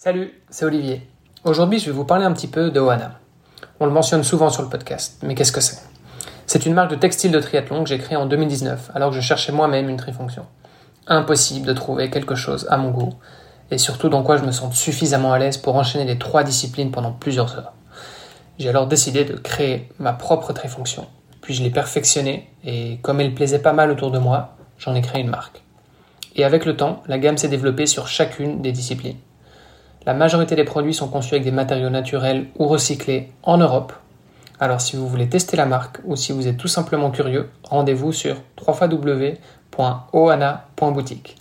Salut, c'est Olivier. Aujourd'hui, je vais vous parler un petit peu de Oana. On le mentionne souvent sur le podcast, mais qu'est-ce que c'est? C'est une marque de textile de triathlon que j'ai créée en 2019, alors que je cherchais moi-même une trifonction. Impossible de trouver quelque chose à mon goût, et surtout dans quoi je me sens suffisamment à l'aise pour enchaîner les trois disciplines pendant plusieurs heures. J'ai alors décidé de créer ma propre trifonction, puis je l'ai perfectionnée, et comme elle plaisait pas mal autour de moi, j'en ai créé une marque. Et avec le temps, la gamme s'est développée sur chacune des disciplines. La majorité des produits sont conçus avec des matériaux naturels ou recyclés en Europe. Alors si vous voulez tester la marque ou si vous êtes tout simplement curieux, rendez-vous sur www.oana.boutique.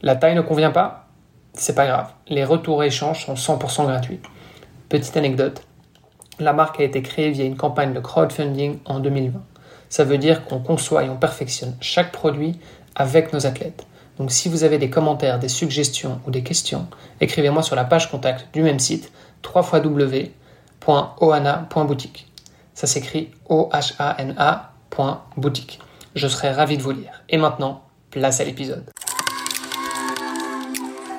La taille ne convient pas C'est pas grave. Les retours et échanges sont 100% gratuits. Petite anecdote, la marque a été créée via une campagne de crowdfunding en 2020. Ça veut dire qu'on conçoit et on perfectionne chaque produit avec nos athlètes. Donc si vous avez des commentaires, des suggestions ou des questions, écrivez-moi sur la page contact du même site www.ohana.boutique. Ça s'écrit O-H-A-N-A.boutique. Je serai ravi de vous lire. Et maintenant, place à l'épisode.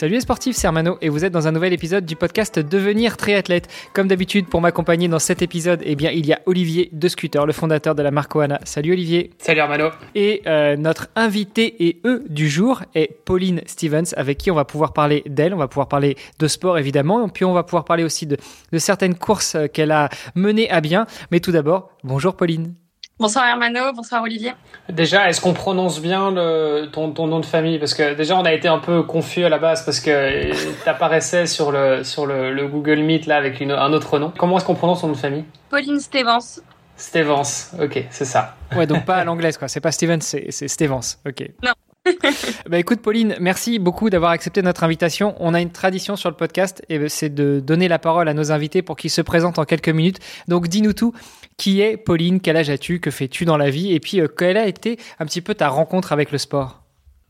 Salut les sportifs, c'est Armano et vous êtes dans un nouvel épisode du podcast Devenir triathlète. Comme d'habitude, pour m'accompagner dans cet épisode, eh bien, il y a Olivier De Scooter, le fondateur de la marque Oana. Salut Olivier. Salut Armano. Et euh, notre invité et eux du jour est Pauline Stevens, avec qui on va pouvoir parler d'elle, on va pouvoir parler de sport évidemment, puis on va pouvoir parler aussi de, de certaines courses euh, qu'elle a menées à bien. Mais tout d'abord, bonjour Pauline. Bonsoir Hermano, bonsoir Olivier. Déjà, est-ce qu'on prononce bien le, ton, ton, nom de famille? Parce que déjà, on a été un peu confus à la base parce que t'apparaissais sur le, sur le, le, Google Meet là avec une, un autre nom. Comment est-ce qu'on prononce ton nom de famille? Pauline Stevens. Stevens, ok, c'est ça. Ouais, donc pas à l'anglaise quoi. C'est pas Stevens, c'est Stevens, ok. Non. bah écoute Pauline, merci beaucoup d'avoir accepté notre invitation. On a une tradition sur le podcast et c'est de donner la parole à nos invités pour qu'ils se présentent en quelques minutes. Donc dis-nous tout. Qui est Pauline? Quel âge as-tu? Que fais-tu dans la vie? Et puis euh, quelle a été un petit peu ta rencontre avec le sport?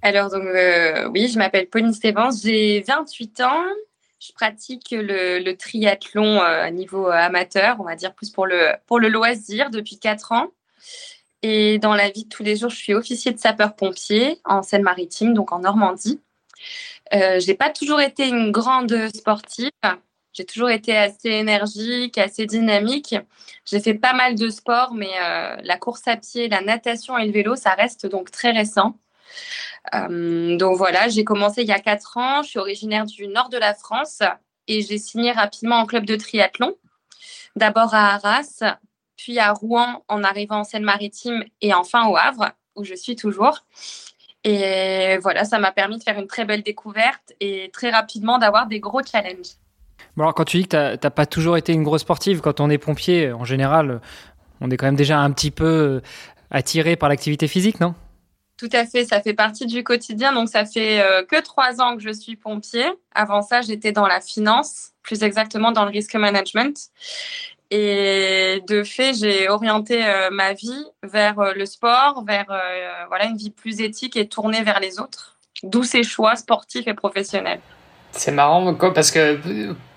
Alors donc euh, oui, je m'appelle Pauline Stevens, j'ai 28 ans. Je pratique le, le triathlon euh, à niveau amateur, on va dire plus pour le pour le loisir depuis 4 ans. Et dans la vie de tous les jours, je suis officier de sapeur-pompier en Seine-Maritime, donc en Normandie. Euh, j'ai pas toujours été une grande sportive. J'ai toujours été assez énergique, assez dynamique. J'ai fait pas mal de sports, mais euh, la course à pied, la natation et le vélo, ça reste donc très récent. Euh, donc voilà, j'ai commencé il y a quatre ans. Je suis originaire du nord de la France et j'ai signé rapidement en club de triathlon. D'abord à Arras, puis à Rouen en arrivant en Seine-Maritime et enfin au Havre, où je suis toujours. Et voilà, ça m'a permis de faire une très belle découverte et très rapidement d'avoir des gros challenges. Bon alors quand tu dis que tu n'as pas toujours été une grosse sportive, quand on est pompier, en général, on est quand même déjà un petit peu attiré par l'activité physique, non? Tout à fait, ça fait partie du quotidien. Donc, ça fait euh, que trois ans que je suis pompier. Avant ça, j'étais dans la finance, plus exactement dans le risque management. Et de fait, j'ai orienté euh, ma vie vers euh, le sport, vers euh, voilà une vie plus éthique et tournée vers les autres. D'où ces choix sportifs et professionnels. C'est marrant parce que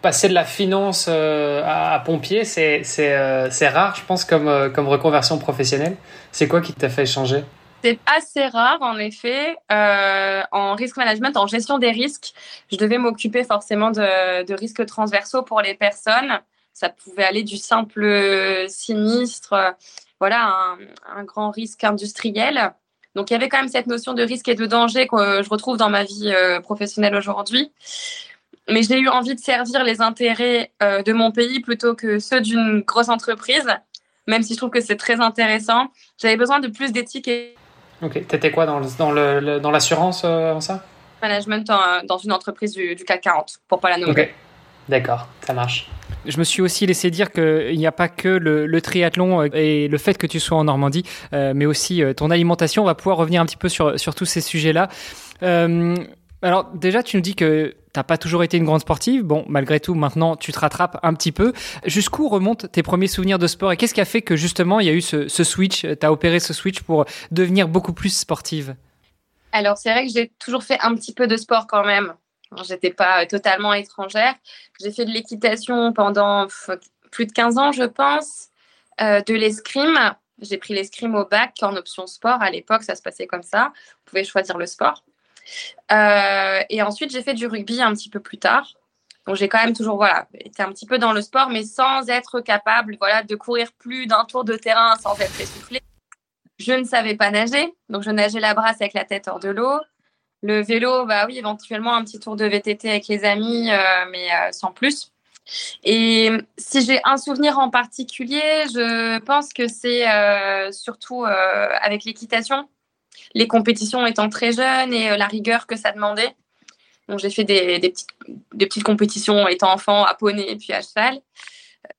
passer de la finance à, pompier, c'est rare, je pense, comme, comme reconversion professionnelle. C'est quoi qui t'a fait changer? C'est assez rare, en effet. Euh, en risk management, en gestion des risques, je devais m'occuper forcément de, de risques transversaux pour les personnes. Ça pouvait aller du simple euh, sinistre, euh, voilà, un, grand risque industriel. Donc il y avait quand même cette notion de risque et de danger que je retrouve dans ma vie euh, professionnelle aujourd'hui. Mais j'ai eu envie de servir les intérêts de mon pays plutôt que ceux d'une grosse entreprise, même si je trouve que c'est très intéressant. J'avais besoin de plus d'éthique. Et... Ok, t'étais quoi dans, le, dans l'assurance en ça? Management dans une entreprise du, du, CAC 40, pour pas la nommer. Ok, d'accord, ça marche. Je me suis aussi laissé dire qu'il n'y a pas que le, triathlon euh, et le fait que tu sois en Normandie, euh, mais aussi euh, ton alimentation. On va pouvoir revenir un petit peu sur, sur tous ces sujets-là. Alors déjà, tu nous dis que t'as pas toujours été une grande sportive. Bon, malgré tout, maintenant, tu te rattrapes un petit peu. Jusqu'où remontent tes premiers souvenirs de sport et qu'est-ce qui a fait que justement il y a eu ce, ce switch, t'as opéré ce switch pour devenir beaucoup plus sportive? Alors c'est vrai que j'ai toujours fait un petit peu de sport quand même. J'étais pas totalement étrangère. J'ai fait de l'équitation pendant plus de 15 ans, je pense, euh, de l'escrime. J'ai pris l'escrime au bac en option sport. À l'époque, ça se passait comme ça. Vous pouvez choisir le sport. Euh, et ensuite, j'ai fait du rugby un petit peu plus tard. Donc, j'ai quand même toujours voilà, été un petit peu dans le sport, mais sans être capable voilà, de courir plus d'un tour de terrain sans être essoufflé. Je ne savais pas nager, donc je nageais la brasse avec la tête hors de l'eau. Le vélo, bah oui, éventuellement un petit tour de VTT avec les amis, euh, mais euh, sans plus. Et si j'ai un souvenir en particulier, je pense que c'est euh, surtout avec l'équitation, les compétitions étant très jeunes et la rigueur que ça demandait. J'ai fait des, des, petites, des, petites, compétitions étant enfant à poney et puis à cheval,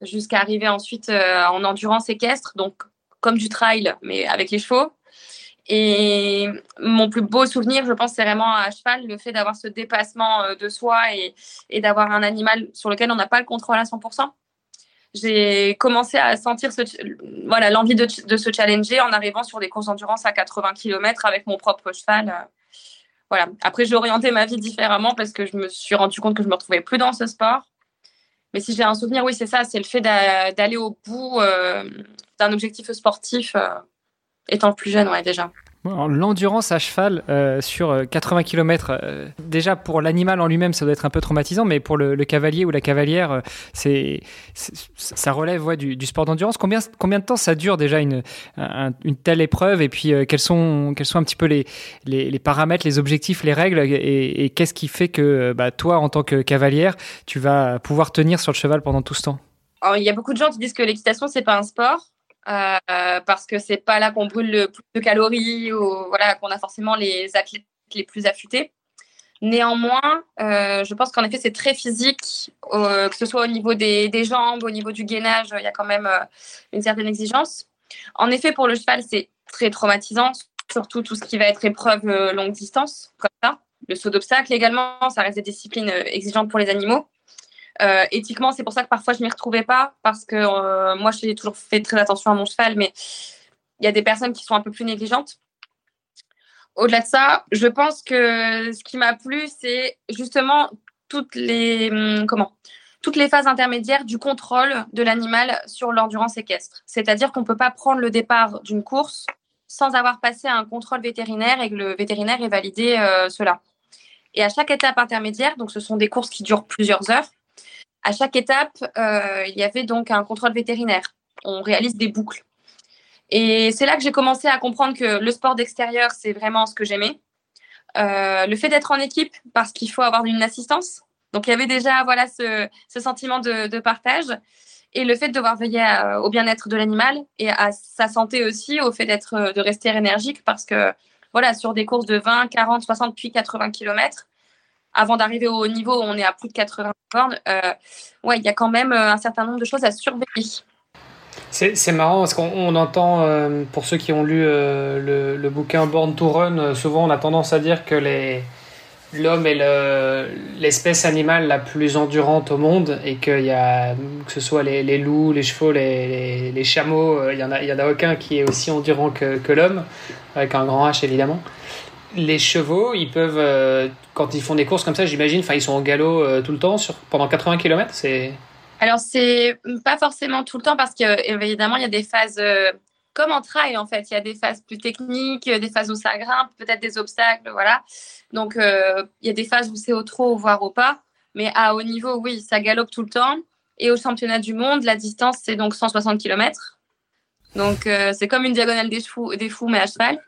jusqu'à arriver ensuite en endurance équestre, donc comme du trail, mais avec les chevaux. Et mon plus beau souvenir, je pense, c'est vraiment à cheval, le fait d'avoir ce dépassement euh, de soi et, d'avoir un animal sur lequel on n'a pas le contrôle à 100%. J'ai commencé à sentir voilà, l'envie de, se challenger en arrivant sur des courses d'endurance à 80 km avec mon propre cheval. Voilà. Après, j'ai orienté ma vie différemment parce que je me suis rendu compte que je me retrouvais plus dans ce sport. Mais si j'ai un souvenir, oui, c'est ça, c'est le fait d'aller au bout euh, d'un objectif sportif. Euh, étant plus jeune, ouais, déjà. L'endurance à cheval euh, sur 80 euh, km, euh, déjà pour l'animal en lui-même, ça doit être un peu traumatisant, mais pour le, cavalier ou la cavalière, euh, c'est ça relève ouais, du, du sport d'endurance. Combien, combien de temps ça dure déjà une, une telle épreuve? Et puis quels, sont, quels sont un petit peu les, les, les paramètres, les objectifs, les règles? Et, et qu'est-ce qui fait que bah, toi, en tant que cavalière, tu vas pouvoir tenir sur le cheval pendant tout ce temps? Alors, Il y a beaucoup de gens qui disent que l'équitation, c'est pas un sport. Euh, parce que c'est pas là qu'on brûle le plus de calories ou voilà qu'on a forcément les athlètes les plus affûtés. Néanmoins, euh, je pense qu'en effet, c'est très physique, que ce soit au niveau des, des, jambes, au niveau du gainage, il y a quand même euh, une certaine exigence. En effet, pour le cheval, c'est très traumatisant, surtout tout ce qui va être épreuve longue distance, comme ça. Le saut d'obstacle également, ça reste des disciplines exigeantes pour les animaux. Euh, éthiquement, c'est pour ça que parfois je m'y retrouvais pas parce que euh, moi j'ai toujours fait très attention à mon cheval, mais il y a des personnes qui sont un peu plus négligentes. Au-delà de ça, je pense que ce qui m'a plu, c'est justement toutes les hum, comment toutes les phases intermédiaires du contrôle de l'animal sur l'endurance équestre. C'est-à-dire qu'on ne peut pas prendre le départ d'une course sans avoir passé un contrôle vétérinaire et que le vétérinaire ait validé euh, cela. Et à chaque étape intermédiaire, donc ce sont des courses qui durent plusieurs heures, à chaque étape, euh, il y avait donc un contrôle vétérinaire. On réalise des boucles. Et c'est là que j'ai commencé à comprendre que le sport d'extérieur, c'est vraiment ce que j'aimais. Euh, le fait d'être en équipe, parce qu'il faut avoir une assistance. Donc il y avait déjà voilà ce, sentiment de, partage et le fait de devoir veiller au bien-être de l'animal et à sa santé aussi, au fait d'être de rester énergique parce que voilà sur des courses de 20, 40, 60 puis 80 km, avant d'arriver au niveau où on est à plus de 80 bornes, euh, ouais, il y a quand même euh, un certain nombre de choses à surveiller. C'est marrant parce qu'on entend, euh, pour ceux qui ont lu le, bouquin Born to Run, souvent on a tendance à dire que l'homme est l'espèce animale la plus endurante au monde et qu'il y a, que ce soit les, loups, les chevaux, les, chameaux, il n'y en, en a aucun qui est aussi endurant que, que l'homme, avec un grand H évidemment les chevaux, ils peuvent, euh, quand ils font des courses comme ça, j'imagine, enfin, ils sont au galop euh, tout le temps sur, pendant 80 km. Alors, c'est pas forcément tout le temps parce qu'évidemment, il y a des phases, euh, comme en trail, en fait, il y a des phases plus techniques, des phases où ça grimpe, peut-être des obstacles, voilà. Donc, il y a des phases où c'est au trot, voire au pas. Mais à haut niveau, oui, ça galope tout le temps. Et au championnat du monde, la distance, c'est donc 160 km. Donc, c'est comme une diagonale des fous, des fous mais à cheval.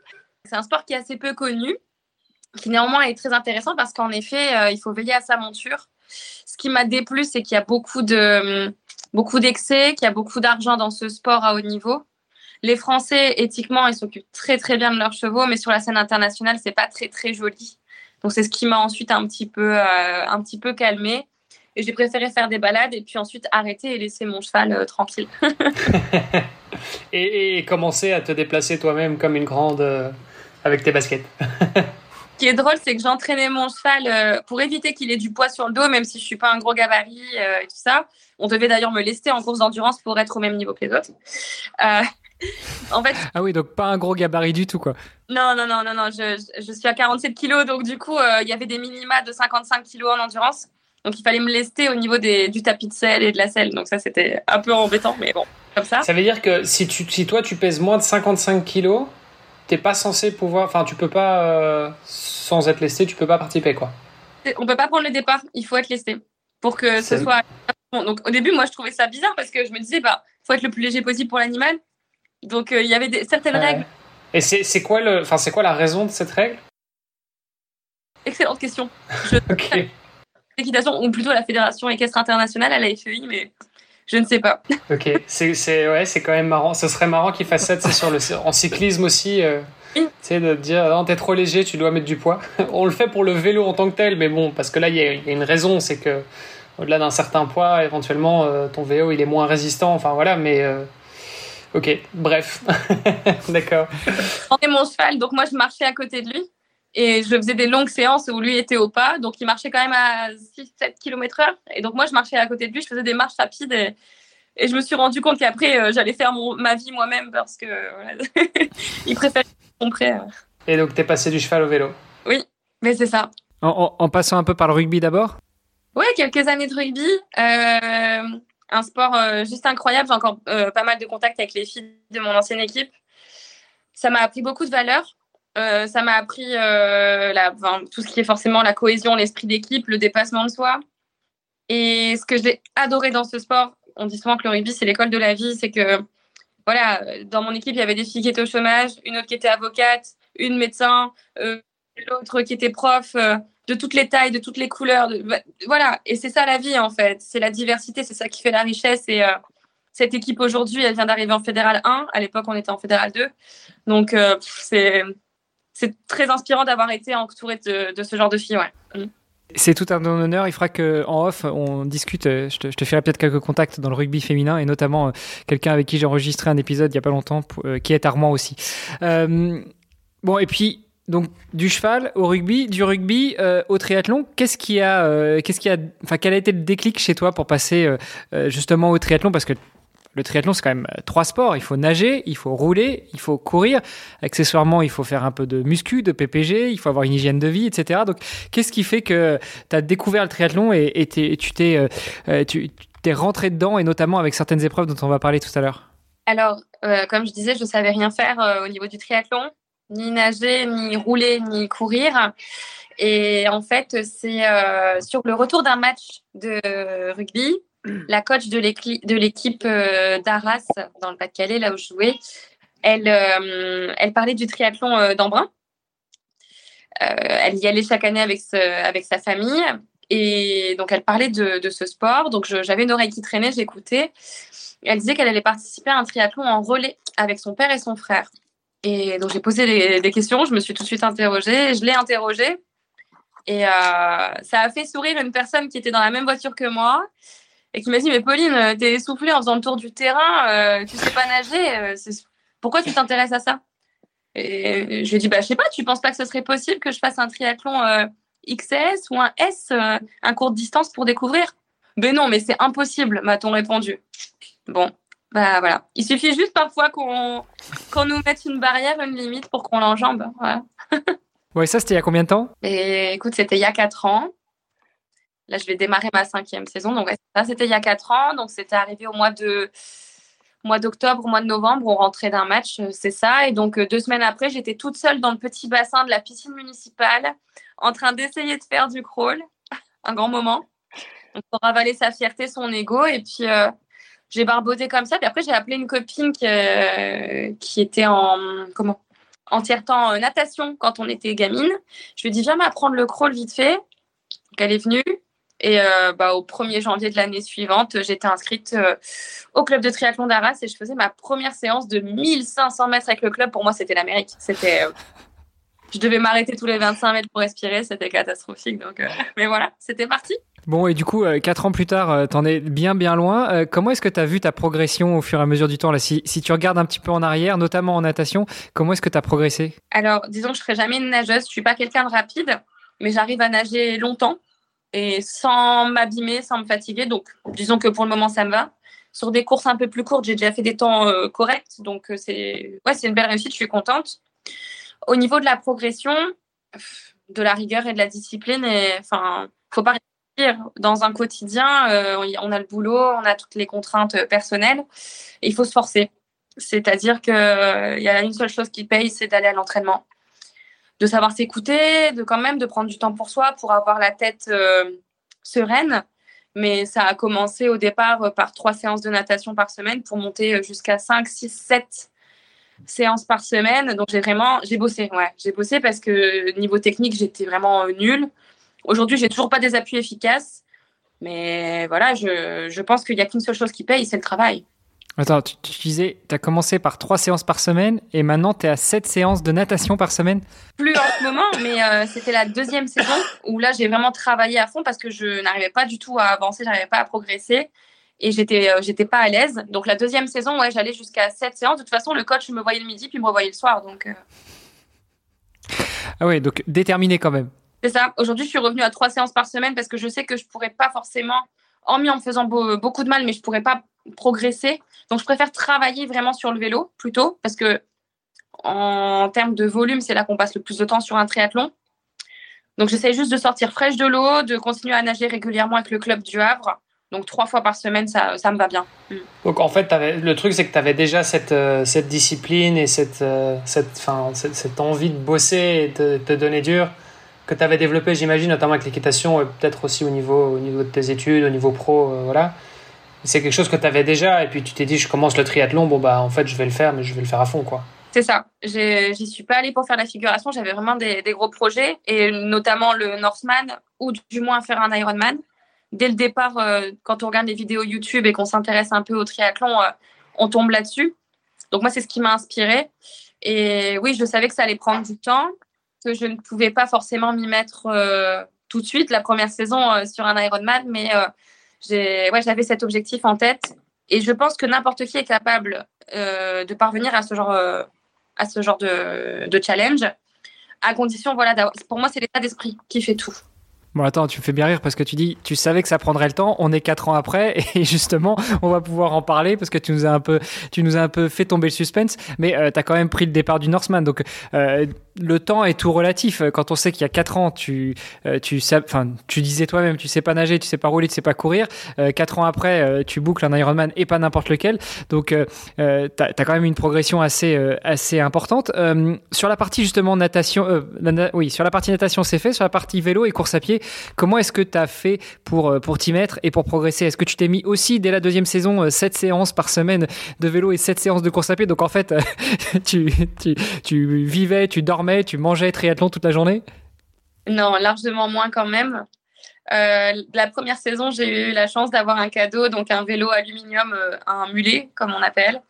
C'est un sport qui est assez peu connu, qui néanmoins est très intéressant parce qu'en effet, euh, il faut veiller à sa monture. Ce qui m'a déplu, c'est qu'il y a beaucoup de beaucoup d'excès, qu'il y a beaucoup d'argent dans ce sport à haut niveau. Les Français, éthiquement, ils s'occupent très très bien de leurs chevaux, mais sur la scène internationale, c'est pas très très joli. Donc c'est ce qui m'a ensuite un petit peu euh, un petit peu calmé. Et j'ai préféré faire des balades et puis ensuite arrêter et laisser mon cheval euh, tranquille. et, et, commencer à te déplacer toi-même comme une grande avec tes baskets. Ce qui est drôle, c'est que j'entraînais mon cheval pour éviter qu'il ait du poids sur le dos, même si je suis pas un gros gabarit et tout ça. On devait d'ailleurs me lester en course d'endurance pour être au même niveau que les autres. en fait. Ah oui, donc pas un gros gabarit du tout, quoi. Non, non, non, non, non. Je, je suis à 47 kilos, donc du coup, il y avait des minima de 55 kilos en endurance. Donc il fallait me lester au niveau des, du tapis de sel et de la selle. Donc ça, c'était un peu embêtant, mais bon, comme ça. Ça veut dire que si, tu, si toi, tu pèses moins de 55 kilos, t'es pas censé pouvoir. Enfin, tu peux pas, euh, sans être lesté, tu peux pas participer, quoi. On peut pas prendre le départ, il faut être lesté. Pour que ce soit. donc au début, moi, je trouvais ça bizarre parce que je me disais, bah, faut être le plus léger possible pour l'animal. Donc euh, il y avait des, certaines règles. Et c'est quoi, le, enfin, quoi la raison de cette règle? Excellente question. Je... ok l'équitation, ou plutôt la Fédération équestre internationale à la FEI, mais je ne sais pas. Ok, c'est ouais, quand même marrant. Ce serait marrant qu'ils fassent ça sur le, en cyclisme aussi. Euh, tu sais, de dire, non, t'es trop léger, tu dois mettre du poids. On le fait pour le vélo en tant que tel, mais bon, parce que là, il y, a une raison, c'est que au-delà d'un certain poids, éventuellement, euh, ton vélo, il est moins résistant. Enfin, voilà, mais. Euh, ok, bref. D'accord. Je mon cheval, donc moi, je marchais à côté de lui. Et je faisais des longues séances où lui était au pas. Donc, il marchait quand même à 6-7 km heure. Et donc, moi, je marchais à côté de lui. Je faisais des marches rapides. Et, je me suis rendu compte qu'après, euh, j'allais faire ma vie moi-même parce que il préfère prêt. Euh. Et donc, tu es passé du cheval au vélo Oui, mais c'est ça. En, passant un peu par le rugby d'abord? Oui, quelques années de rugby. Euh, un sport juste incroyable. J'ai encore pas mal de contacts avec les filles de mon ancienne équipe. Ça m'a appris beaucoup de valeurs. Euh, ça m'a appris euh, tout ce qui est forcément la cohésion, l'esprit d'équipe, le dépassement de soi. Et ce que j'ai adoré dans ce sport, on dit souvent que le rugby, c'est l'école de la vie, c'est que, voilà, dans mon équipe, il y avait des filles qui étaient au chômage, une autre qui était avocate, une médecin, euh, l'autre qui était prof, de toutes les tailles, de toutes les couleurs. Bah, voilà, et c'est ça la vie, en fait. C'est la diversité, c'est ça qui fait la richesse. Et cette équipe aujourd'hui, elle vient d'arriver en Fédéral 1. À l'époque, on était en Fédéral 2. Donc, c'est c'est très inspirant d'avoir été entouré de, ce genre de filles. Mm. C'est tout un honneur. Il fera qu'en off, on discute. Euh, je te, je te, ferai peut-être quelques contacts dans le rugby féminin et notamment euh, quelqu'un avec qui j'ai enregistré un épisode il n'y a pas longtemps, euh, qui est Armand aussi. bon, et puis, donc, du cheval au rugby, du rugby au triathlon, qu'est-ce qui a, qu'est-ce qui a, enfin, quel a été le déclic chez toi pour passer justement au triathlon? Parce que le triathlon, c'est quand même euh, trois sports. Il faut nager, il faut rouler, il faut courir. Accessoirement, il faut faire un peu de muscu, de PPG, il faut avoir une hygiène de vie, etc. Donc, qu'est-ce qui fait que tu as découvert le triathlon et, euh, euh, tu t'es rentré dedans, et notamment avec certaines épreuves dont on va parler tout à l'heure? Alors, comme je disais, je ne savais rien faire au niveau du triathlon, ni nager, ni rouler, ni courir. Et en fait, c'est sur le retour d'un match de rugby la coach de l'équipe euh, d'Arras, dans le Pas-de-Calais, là où je jouais, elle, euh, parlait du triathlon euh, d'Embrun. elle y allait chaque année avec sa famille. Et donc, elle parlait de, ce sport. Donc, j'avais une oreille qui traînait, j'écoutais. Elle disait qu'elle allait participer à un triathlon en relais avec son père et son frère. Et donc, j'ai posé des, questions. Je me suis tout de suite interrogée. Je l'ai interrogée. Et ça a fait sourire une personne qui était dans la même voiture que moi et qui m'a dit mais Pauline euh, t'es essoufflée en faisant le tour du terrain euh, tu sais pas nager euh, pourquoi tu t'intéresses à ça? Et je lui ai dit bah je sais pas tu penses pas que ce serait possible que je fasse un triathlon XS ou un S un court distance pour découvrir? Mais non mais c'est impossible m'a-t-on répondu. Bon bah voilà. Il suffit juste parfois qu'on qu'on nous mette une barrière une limite pour qu'on l'enjambe voilà. ouais ça c'était il y a combien de temps? Et écoute c'était il y a quatre ans Là, je vais démarrer ma cinquième saison. Donc, ça, c'était il y a quatre ans. Donc, c'était arrivé au mois de mois d'octobre, mois de novembre, on rentrait d'un match, euh, c'est ça. Et donc, euh, deux semaines après, j'étais toute seule dans le petit bassin de la piscine municipale, en train d'essayer de faire du crawl. Un grand moment. Pour ravaler sa fierté, son ego. Et puis, euh, j'ai barboté comme ça. Puis après, j'ai appelé une copine qui, qui était en, comment, en tiers-temps natation quand on était gamine. Je lui ai dit, viens m'apprendre le crawl vite fait. Donc, elle est venue. Et euh, bah, au 1er janvier de l'année suivante, j'étais inscrite euh, au club de triathlon d'Arras et je faisais ma première séance de 1500 mètres avec le club. Pour moi, c'était l'Amérique. C'était. Euh, je devais m'arrêter tous les 25 mètres pour respirer, c'était catastrophique. Donc, euh, mais voilà, c'était parti. Bon, et du coup, euh, quatre ans plus tard, euh, t'en es bien, bien loin. comment est-ce que tu as vu ta progression au fur et à mesure du temps là? Si, si tu regardes un petit peu en arrière, notamment en natation, comment est-ce que tu as progressé? Alors, disons que je ne serai jamais une nageuse. Je suis pas quelqu'un de rapide, mais j'arrive à nager longtemps sans m'abîmer, sans me fatiguer. Donc, disons que pour le moment, ça me va. Sur des courses un peu plus courtes, j'ai déjà fait des temps corrects. Donc, c'est ouais, une belle réussite. Je suis contente. Au niveau de la progression, de la rigueur et de la discipline, et enfin, faut pas réussir dans un quotidien. Euh, on a le boulot, on a toutes les contraintes personnelles, il faut se forcer. C'est-à-dire qu'il euh, y a une seule chose qui paye, c'est d'aller à l'entraînement, de savoir s'écouter, de quand même de prendre du temps pour soi, pour avoir la tête euh, sereine. Mais ça a commencé au départ par trois séances de natation par semaine pour monter jusqu'à 5, 6, 7 séances par semaine. Donc j'ai vraiment, j'ai bossé, ouais, j'ai bossé parce que niveau technique, j'étais vraiment euh, nulle. Aujourd'hui, j'ai toujours pas des appuis efficaces, mais voilà, je, je pense qu'il n'y a qu'une seule chose qui paye, c'est le travail. Attends, tu, disais, tu as commencé par trois séances par semaine et maintenant tu es à sept séances de natation par semaine Plus en ce moment, mais euh, c'était la deuxième saison où là j'ai vraiment travaillé à fond parce que je n'arrivais pas du tout à avancer, j'arrivais pas à progresser et j'étais euh, j'étais pas à l'aise. Donc la deuxième saison, ouais, j'allais jusqu'à 7 séances. De toute façon, le coach me voyait le midi puis me revoyait le soir. Donc euh. Ah ouais, donc déterminé quand même. C'est ça. Aujourd'hui, je suis revenue à trois séances par semaine parce que je sais que je pourrais pas forcément, en me faisant beaucoup de mal, mais je pourrais pas progresser. Donc je préfère travailler vraiment sur le vélo plutôt parce que en termes de volume, c'est là qu'on passe le plus de temps sur un triathlon. Donc j'essaie juste de sortir fraîche de l'eau, de continuer à nager régulièrement avec le club du Havre donc trois fois par semaine, ça, ça me va bien. Mm. Donc en fait, le truc, c'est que tu avais déjà cette, euh, cette discipline et euh, cette, envie de bosser et de te donner dur que tu avais développé, j'imagine, notamment avec l'équitation, peut-être aussi au niveau, au niveau de tes études, au niveau pro, euh, voilà. C'est quelque chose que tu avais déjà et puis tu t'es dit, je commence le triathlon, bon bah en fait, je vais le faire, mais je vais le faire à fond, quoi. C'est ça. J'y suis pas allée pour faire la figuration, j'avais vraiment des, gros projets et notamment le Northman ou du moins faire un Ironman dès le départ, euh, quand on regarde les vidéos YouTube et qu'on s'intéresse un peu au triathlon, euh, on tombe là-dessus. Donc moi, c'est ce qui m'a inspiré. Et oui, je savais que ça allait prendre du temps, que je ne pouvais pas forcément m'y mettre euh, tout de suite la première saison sur un Ironman, mais ouais, j'avais cet objectif en tête. Et je pense que n'importe qui est capable de parvenir à ce genre, à ce genre de, de challenge, à condition, voilà, pour moi, c'est l'état d'esprit qui fait tout. Bon, attends, tu me fais bien rire parce que tu dis, tu savais que ça prendrait le temps. On est quatre ans après et justement, on va pouvoir en parler parce que tu nous as un peu, tu nous as un peu fait tomber le suspense. Mais euh, tu as quand même pris le départ du Norseman, donc euh, le temps est tout relatif. Quand on sait qu'il y a quatre ans, tu, euh, tu disais toi-même, tu sais pas nager, tu sais pas rouler, tu sais pas courir. Euh, quatre ans après, euh, tu boucles un Ironman et pas n'importe lequel. Donc, euh, tu as, quand même une progression assez, assez importante. sur la partie justement natation, oui, sur la partie natation, c'est fait. Sur la partie vélo et course à pied, Comment est-ce que tu as fait pour, euh, pour t'y mettre et pour progresser? Est-ce que tu t'es mis aussi dès la deuxième saison 7 euh, séances par semaine de vélo et 7 séances de course à pied? Donc en fait, tu, tu, tu vivais, tu dormais, tu mangeais triathlon toute la journée? Non, largement moins quand même. Euh, la première saison, j'ai eu la chance d'avoir un cadeau, donc un vélo aluminium, un mulet, comme on appelle,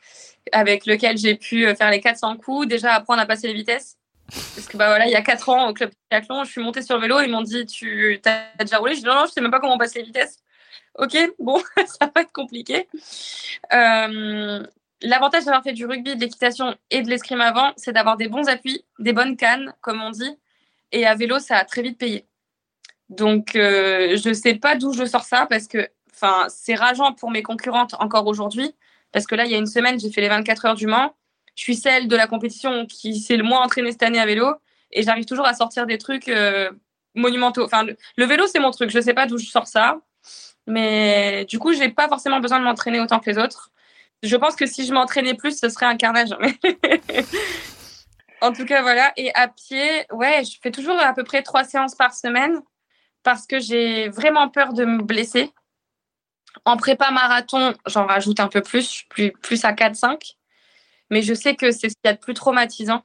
avec lequel j'ai pu faire les 400 coups, déjà apprendre à passer les vitesses. Parce que bah voilà, il y a 4 ans au club triathlon, je suis montée sur le vélo, ils m'ont dit Tu as déjà roulé Je dis non, non, je sais même pas comment on passe les vitesses. Ok, bon, ça va être compliqué. Euh, l'avantage d'avoir fait du rugby, de l'équitation et de l'escrime avant, c'est d'avoir des bons appuis, des bonnes cannes, comme on dit. Et à vélo, ça a très vite payé. Donc, euh, je sais pas d'où je sors ça parce que c'est rageant pour mes concurrentes encore aujourd'hui. Parce que là, il y a une semaine, j'ai fait les 24 heures du Mans je suis celle de la compétition qui s'est le moins entraînée cette année à vélo et j'arrive toujours à sortir des trucs euh, monumentaux. Enfin, le, vélo, c'est mon truc. Je ne sais pas d'où je sors ça, mais du coup, je n'ai pas forcément besoin de m'entraîner autant que les autres. Je pense que si je m'entraînais plus, ce serait un carnage. en tout cas, voilà. Et à pied, ouais, je fais toujours à peu près trois séances par semaine parce que j'ai vraiment peur de me blesser. En prépa marathon, j'en rajoute un peu plus, plus, à 4-5 mais je sais que c'est ce qu'il y a de plus traumatisant.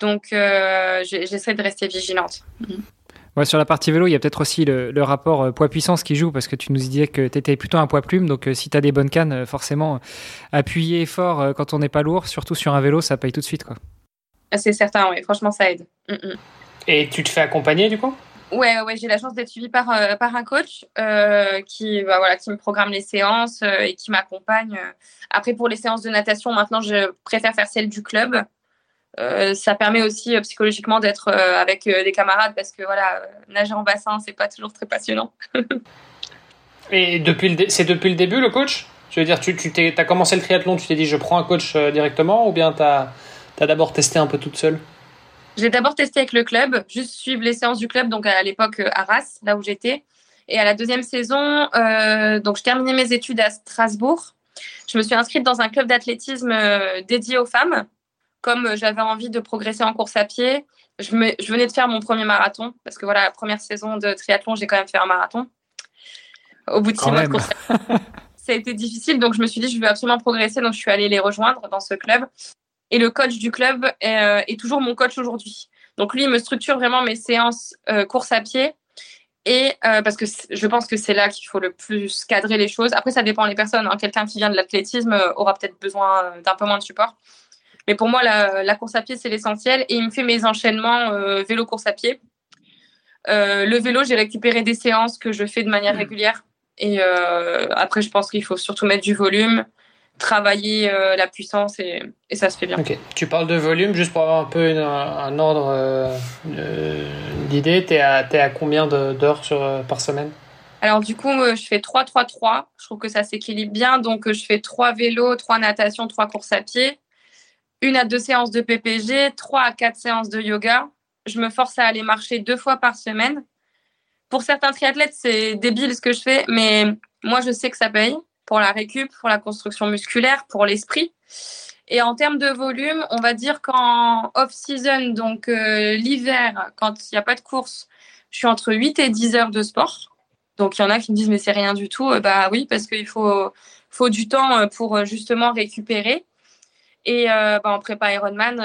Donc, euh, j'essaie de rester vigilante. Ouais, sur la partie vélo, il y a peut-être aussi le, rapport euh, poids-puissance qui joue parce que tu nous disais que tu étais plutôt un poids plume. Donc, euh, si tu as des bonnes cannes, forcément, appuyer fort quand on n'est pas lourd, surtout sur un vélo, ça paye tout de suite. Quoi. C'est certain, oui. Franchement, ça aide. Mm, mm. Et tu te fais accompagner du coup? Ouais, ouais, j'ai la chance d'être suivie par, par un coach qui, bah, voilà, qui me programme les séances et qui m'accompagne. Après, pour les séances de natation, maintenant, je préfère faire celles du club. Ça permet aussi psychologiquement d'être avec des camarades parce que voilà, nager en bassin, c'est pas toujours très passionnant. Et depuis c'est depuis le début le coach? Je veux dire, tu, tu as commencé le triathlon, tu t'es dit je prends un coach euh, directement ou bien tu as, as d'abord testé un peu toute seule? J'ai d'abord testé avec le club, juste suivre les séances du club, donc à l'époque euh, à Arras, là où j'étais. Et à la deuxième saison, euh, donc je terminais mes études à Strasbourg. Je me suis inscrite dans un club d'athlétisme dédié aux femmes. Comme j'avais envie de progresser en course à pied, je, me, je venais de faire mon premier marathon parce que voilà, la première saison de triathlon, j'ai quand même fait un marathon au bout de six mois de course. ça a été difficile, donc je me suis dit, je veux absolument progresser, donc je suis allée les rejoindre dans ce club. Et le coach du club est, euh, toujours mon coach aujourd'hui. Donc lui, il me structure vraiment mes séances euh, course à pied. Et euh, parce que je pense que c'est là qu'il faut le plus cadrer les choses. Après, ça dépend des personnes. Hein. Quelqu'un qui vient de l'athlétisme aura peut-être besoin d'un peu moins de support. Mais pour moi, la, la course à pied, c'est l'essentiel. Et il me fait mes enchaînements vélo-course à pied. le vélo, j'ai récupéré des séances que je fais de manière régulière et euh, après, je pense qu'il faut surtout mettre du volume, travailler euh, la puissance et, et, ça se fait bien. Ok. Tu parles de volume, juste pour avoir un peu un ordre euh, d'idée. Tu es, à combien d'heures par semaine? Alors du coup, je fais 3-3-3. Je trouve que ça s'équilibre bien. Donc je fais 3 vélos, 3 natation, 3 courses à pied, une à deux séances de PPG, 3 à 4 séances de yoga. Je me force à aller marcher deux fois par semaine pour certains triathlètes, c'est débile ce que je fais, mais moi, je sais que ça paye pour la récup, pour la construction musculaire, pour l'esprit. Et en termes de volume, on va dire qu'en off-season, donc euh, l'hiver, quand il n'y a pas de course, je suis entre 8 et 10 heures de sport. Donc il y en a qui me disent mais c'est rien du tout. Euh, bah oui, parce qu'il faut, faut du temps euh, pour justement récupérer. Et bah, en prépa Ironman,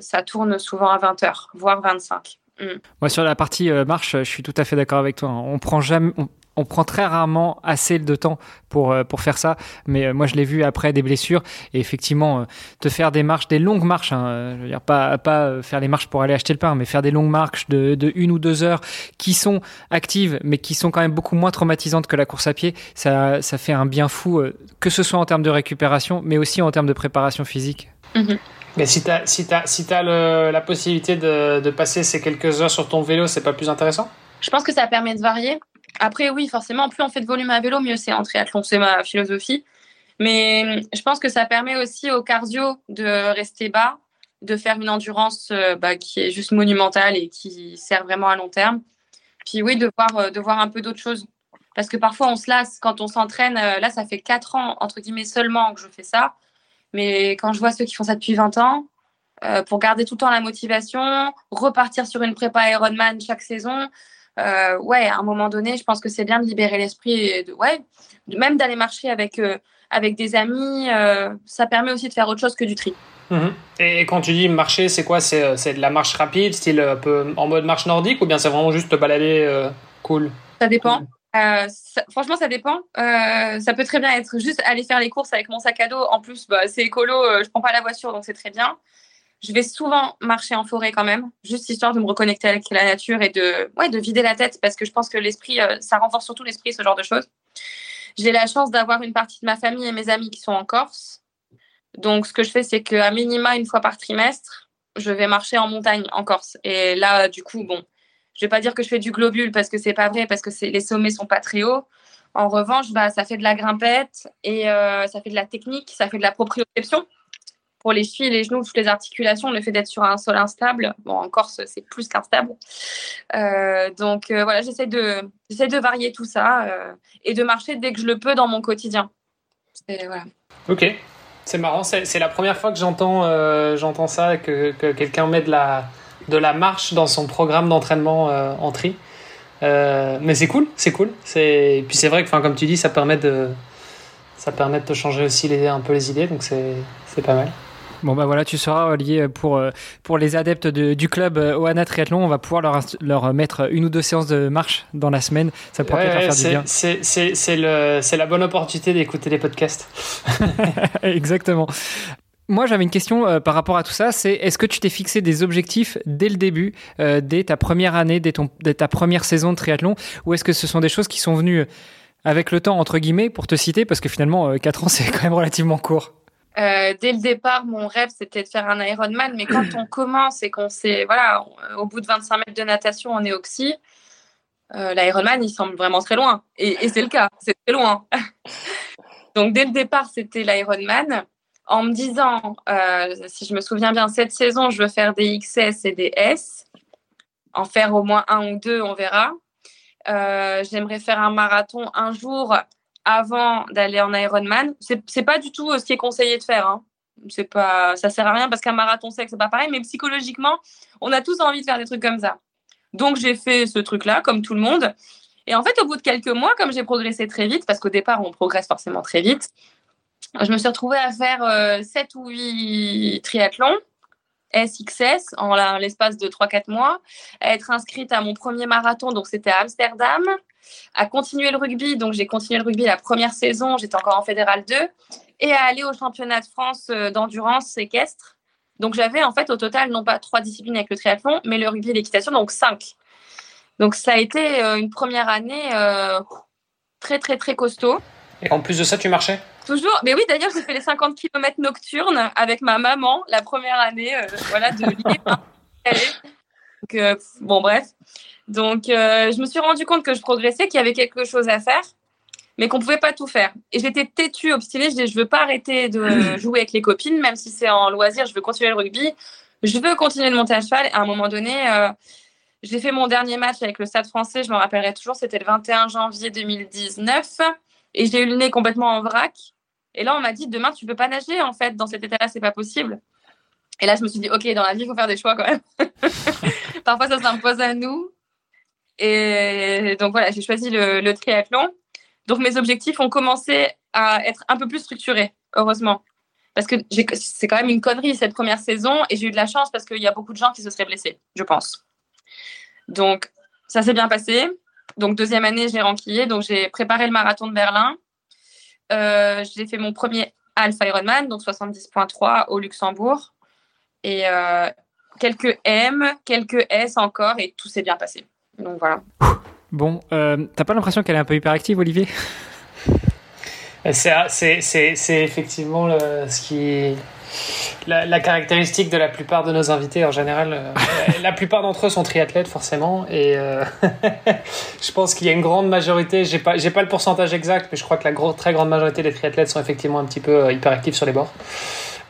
ça tourne souvent à 20 heures, voire 25. Mm. Moi, sur la partie euh, marche, je suis tout à fait d'accord avec toi. On prend jamais, on, prend très rarement assez de temps pour, euh, pour faire ça. Mais euh, moi, je l'ai vu après des blessures. Et effectivement, te faire des marches, des longues marches, hein, je veux dire, pas, pas faire les marches pour aller acheter le pain, mais faire des longues marches de, de une ou deux heures qui sont actives, mais qui sont quand même beaucoup moins traumatisantes que la course à pied, ça, ça fait un bien fou, que ce soit en termes de récupération, mais aussi en termes de préparation physique. Mm-hmm. Mais si tu as, si si la possibilité de, de, passer ces quelques heures sur ton vélo, c'est pas plus intéressant? Je pense que ça permet de varier. Après, oui, forcément, plus on fait de volume à vélo, mieux c'est en triathlon. C'est ma philosophie. Mais je pense que ça permet aussi au cardio de rester bas, de faire une endurance euh, bah, qui est juste monumentale et qui sert vraiment à long terme. Puis oui, de voir, euh, de voir un peu d'autres choses. Parce que parfois, on se lasse quand on s'entraîne. Euh, là, ça fait 4 ans, entre guillemets, seulement que je fais ça. Mais quand je vois ceux qui font ça depuis 20 ans, euh, pour garder tout le temps la motivation, repartir sur une prépa Ironman chaque saison, euh, ouais, à un moment donné, je pense que c'est bien de libérer l'esprit, de, ouais, même d'aller marcher avec, euh, avec des amis, euh, ça permet aussi de faire autre chose que du tri. Mhm. Et quand tu dis marcher, c'est quoi? C'est de la marche rapide, style un peu en mode marche nordique, ou bien c'est vraiment juste te balader cool? Ça dépend. Euh, franchement, ça dépend. Euh, ça peut très bien être juste aller faire les courses avec mon sac à dos. En plus, bah, c'est écolo, euh, je prends pas la voiture, donc c'est très bien. Je vais souvent marcher en forêt quand même, juste histoire de me reconnecter avec la nature et de, ouais, de vider la tête, parce que je pense que l'esprit, ça renforce surtout l'esprit, ce genre de choses. J'ai la chance d'avoir une partie de ma famille et mes amis qui sont en Corse. Donc, ce que je fais, c'est qu'à minima, une fois par trimestre, je vais marcher en montagne en Corse. Et là, du coup, bon, je vais pas dire que je fais du globule parce que c'est pas vrai, parce que les sommets sont pas très hauts. En revanche, bah, ça fait de la grimpette et euh, ça fait de la technique, ça fait de la proprioception. Pour les chevilles, les genoux, toutes les articulations, le fait d'être sur un sol instable, bon, en Corse, c'est plus qu'instable. Euh, donc euh, voilà, j'essaie de, de varier tout ça et de marcher dès que je le peux dans mon quotidien. Voilà. Ok, c'est marrant, c'est la première fois que j'entends j'entends ça, que, que quelqu'un met de la, de la marche dans son programme d'entraînement euh, en tri. Euh, mais c'est cool, c'est cool. C'est puis c'est vrai que, comme tu dis, ça permet de ça permet de te changer aussi les, un peu les idées, donc c'est pas mal. Bon bah voilà, tu seras lié pour euh, pour les adeptes du club Oana Triathlon, on va pouvoir leur, leur mettre une ou deux séances de marche dans la semaine. Ça pourra peut-être faire du bien. C'est la bonne opportunité d'écouter les podcasts. Exactement. Moi, j'avais une question euh, par rapport à tout ça. C'est est-ce que tu t'es fixé des objectifs dès le début, euh, dès ta première année, dès, ton, dès, ta première saison de triathlon, ou est-ce que ce sont des choses qui sont venues avec le temps, entre guillemets, pour te citer, parce que finalement, 4 ans, c'est quand même relativement court. Euh, dès le départ, mon rêve, c'était de faire un Ironman. Mais quand on commence et qu'on sait, voilà, au bout de 25 mètres de natation en éoxy, euh, l'Ironman, il semble vraiment très loin. Et, c'est le cas, c'est très loin. Donc, dès le départ, c'était l'Ironman. En me disant, euh, si je me souviens bien, cette saison, je veux faire des XS et des S. En faire au moins un ou deux, on verra. J'aimerais faire un marathon un jour avant d'aller en Ironman. C'est pas du tout euh, ce qui est conseillé de faire. Hein. C'est pas, ça sert à rien parce qu'un marathon sec c'est pas pareil, mais psychologiquement, on a tous envie de faire des trucs comme ça. Donc j'ai fait ce truc-là comme tout le monde. Et en fait, au bout de quelques mois, comme j'ai progressé très vite, parce qu'au départ on progresse forcément très vite, je me suis retrouvée à faire euh, 7 ou 8 triathlons. SXS en l'espace de 3-4 mois, à être inscrite à mon premier marathon, donc c'était à Amsterdam, à continuer le rugby. Donc, j'ai continué le rugby la première saison, j'étais encore en fédéral 2, et à aller au championnat de France euh, d'endurance équestre. Donc, j'avais en fait au total non pas trois disciplines avec le triathlon, mais le rugby et l'équitation, donc cinq. Donc, ça a été euh, une première année euh, très, très, très costaud. Et en plus de ça, tu marchais? Toujours. Mais oui, d'ailleurs, j'ai fait les 50 km nocturnes avec ma maman la première année voilà, de Donc, bon, bref. Donc, euh, je me suis rendu compte que je progressais, qu'il y avait quelque chose à faire, mais qu'on pouvait pas tout faire. Et j'étais têtue, obstinée. Je disais, je veux pas arrêter de jouer avec les copines, même si c'est en loisir. Je veux continuer le rugby. Je veux continuer de monter à cheval. Et à un moment donné, euh, j'ai fait mon dernier match avec le Stade Français. Je me rappellerai toujours. C'était le 21 janvier 2019, et j'ai eu le nez complètement en vrac. Et là, on m'a dit, demain, tu peux pas nager. En fait, dans cet état-là, c'est pas possible. Et là, je me suis dit, ok, dans la vie, il faut faire des choix quand même. Parfois, ça s'impose à nous. Et donc voilà, j'ai choisi le, triathlon. Donc mes objectifs ont commencé à être un peu plus structurés, heureusement. Parce que c'est quand même une connerie cette première saison et j'ai eu de la chance parce qu'il y a beaucoup de gens qui se seraient blessés, je pense. Donc ça s'est bien passé. Donc deuxième année, j'ai renquillé. Donc j'ai préparé le marathon de Berlin. Euh, j'ai fait mon premier Alpha Ironman, donc 70.3 au Luxembourg. Et euh, quelques M, quelques S encore et tout s'est bien passé. Donc voilà. Bon, euh, t'as pas l'impression qu'elle est un peu hyperactive, Olivier? C'est effectivement le, ce qui la, la, caractéristique de la plupart de nos invités en général. Euh, la plupart d'entre eux sont triathlètes forcément, et euh, je pense qu'il y a une grande majorité. J'ai pas, j'ai pas le pourcentage exact, mais je crois que la très grande majorité des triathlètes sont effectivement un petit peu euh, hyperactifs sur les bords.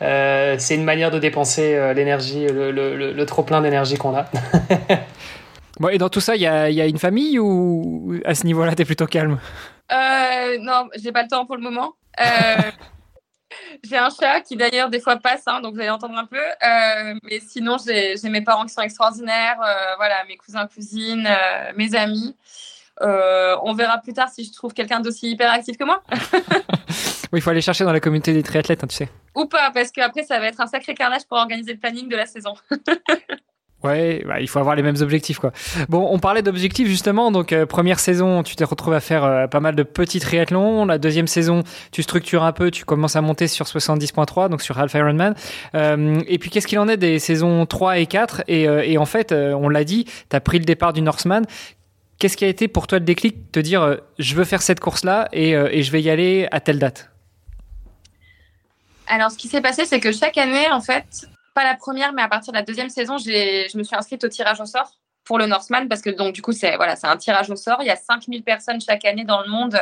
c'est une manière de dépenser l'énergie, le, le, le trop plein d'énergie qu'on a. Bon, et dans tout ça, il y a, y a, une famille ou à ce niveau-là, tu es plutôt calme? Euh, Non, j'ai pas le temps pour le moment. J'ai un chat qui d'ailleurs des fois passe, hein, donc vous allez entendre un peu. Euh, mais sinon, j'ai mes parents qui sont extraordinaires, euh, voilà, mes cousins, cousines, euh, mes amis. on verra plus tard si je trouve quelqu'un d'aussi hyperactif que moi. oui, il faut aller chercher dans la communauté des triathlètes, hein, tu sais. Ou pas, parce qu'après, ça va être un sacré carnage pour organiser le planning de la saison. Ouais, bah, il faut avoir les mêmes objectifs quoi. Bon, on parlait d'objectifs justement. Donc euh, première saison, tu t'es retrouvé à faire euh, pas mal de petits triathlons. La deuxième saison, tu structures un peu, tu commences à monter sur 70.3, donc sur Half Ironman. Euh, et puis qu'est-ce qu'il en est des saisons 3 et 4 et, euh, et, en fait, on l'a dit, tu as pris le départ du Norseman. Qu'est-ce qui a été pour toi le déclic, te dire je veux faire cette course-là et, et je vais y aller à telle date? Alors, ce qui s'est passé, c'est que chaque année, en fait, pas la première, mais à partir de la deuxième saison, je me suis inscrite au tirage au sort pour le Northman parce que donc du coup c'est voilà c'est un tirage au sort. Il y a 5000 personnes chaque année dans le monde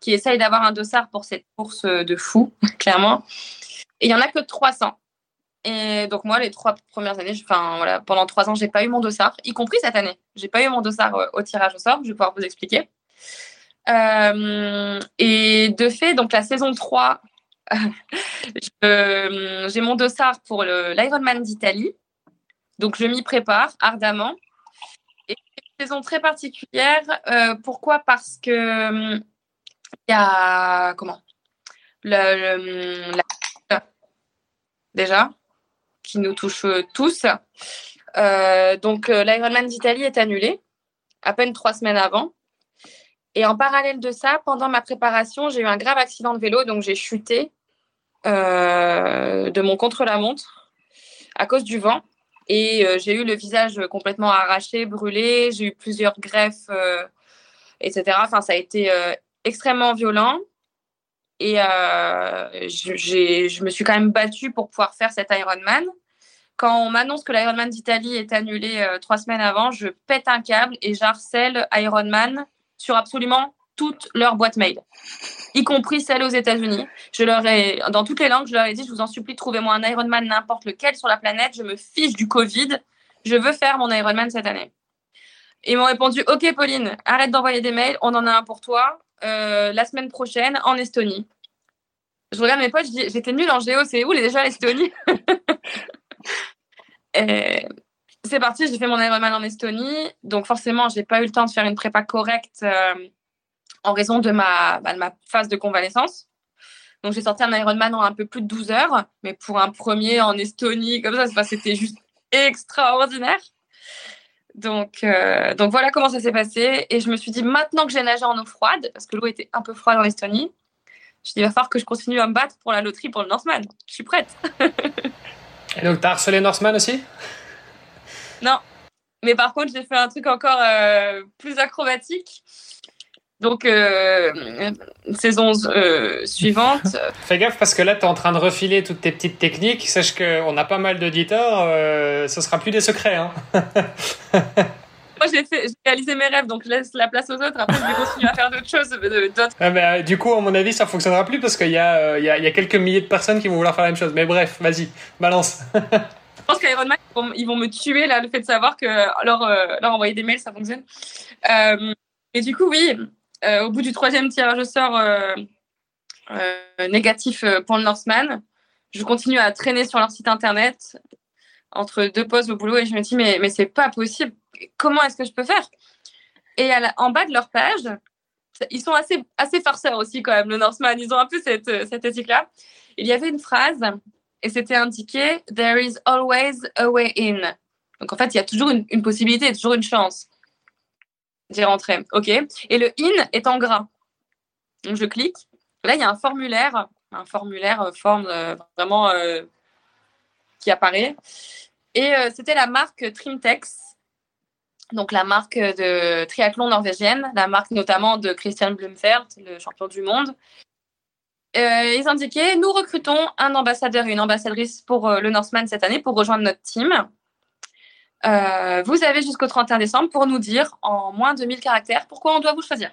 qui essayent d'avoir un dossard pour cette course de fou, clairement. Et il y en a que 300. Et donc moi les trois premières années, enfin voilà, pendant trois ans j'ai pas eu mon dossard, y compris cette année. J'ai pas eu mon dossard euh, au tirage au sort. Je vais pouvoir vous expliquer. Euh, et de fait, donc la saison 3, Euh, j'ai mon dossard pour l'Ironman d'Italie. Donc, je m'y prépare ardemment. Et une saison très particulière. Euh, pourquoi? Parce que il y a. Comment? Le, Déjà, qui nous touche tous. Euh, donc, l'Ironman d'Italie est annulé à peine trois semaines avant. Et en parallèle de ça, pendant ma préparation, j'ai eu un grave accident de vélo, donc j'ai chuté de mon contre-la-montre à cause du vent. Et j'ai eu le visage complètement arraché, brûlé. J'ai eu plusieurs greffes, etc. Enfin, ça a été extrêmement violent. Et je, me suis quand même battue pour pouvoir faire cet Ironman. Quand on m'annonce que l'Ironman d'Italie est annulé euh, trois semaines avant, je pète un câble et j'harcèle Ironman sur absolument toutes leurs boîtes mail, y compris celles aux États-Unis. Je leur ai, dans toutes les langues, je leur ai dit, je vous en supplie, trouvez-moi un Ironman n'importe lequel sur la planète. Je me fiche du Covid. Je veux faire mon Ironman cette année. Ils m'ont répondu, OK, Pauline, arrête d'envoyer des mails. On en a un pour toi euh, la semaine prochaine en Estonie. Je regarde mes potes, je dis, j'étais nulle en géo, c'est où déjà l'Estonie c'est parti, j'ai fait mon Ironman en Estonie. Donc forcément, j'ai pas eu le temps de faire une prépa correcte euh, en raison de ma, bah, de ma phase de convalescence. Donc j'ai sorti un Ironman en un peu plus de 12 heures. Mais pour un premier en Estonie, comme ça, c'était juste extraordinaire. Donc, euh, donc voilà comment ça s'est passé. Et je me suis dit, maintenant que j'ai nagé en eau froide, parce que l'eau était un peu froide en Estonie, je dit, il va falloir que je continue à me battre pour la loterie pour le Northman. Je suis prête. Et donc, t'as harcelé Norseman aussi? Non. Mais par contre, j'ai fait un truc encore euh, plus acrobatique. Donc, euh, saison euh, suivante. Fais gaffe parce que là, tu es en train de refiler toutes tes petites techniques. Sache qu'on a pas mal d'auditeurs. ce sera plus des secrets. Hein. Moi, j'ai réalisé mes rêves, donc je laisse la place aux autres. Après, je vais continuer à faire d'autres choses. Ah, du coup, à mon avis, ça fonctionnera plus parce qu'il y, a, y, y a quelques milliers de personnes qui vont vouloir faire la même chose. Mais bref, vas-y, balance. je pense qu'Iron Man, ils vont me tuer là, le fait de savoir que leur, euh, leur envoyer des mails, ça fonctionne. Euh, et du coup, oui, euh, au bout du troisième tirage au sort négatif pour le Northman, je continue à traîner sur leur site internet entre deux pauses au boulot et je me dis, mais, mais c'est pas possible comment est-ce que je peux faire? Et en bas de leur page, ils sont assez, assez farceurs aussi quand même, le Northman. Ils ont un peu cette, cette éthique-là. Il y avait une phrase et c'était indiqué There is always a way in. Donc en fait, il y a toujours une, possibilité, toujours une chance d'y rentrer. OK. Et le in est en gras. Donc je clique. Là, il y a un formulaire, un formulaire euh, forme euh, vraiment euh, qui apparaît. Et c'était la marque Trimtex donc la marque de triathlon norvégienne, la marque notamment de Christian Blumfeld, le champion du monde. Euh, ils indiquaient nous recrutons un ambassadeur et une ambassadrice pour euh, le Northman cette année pour rejoindre notre team. Euh, vous avez jusqu'au 31 décembre pour nous dire en moins de 1000 caractères pourquoi on doit vous choisir.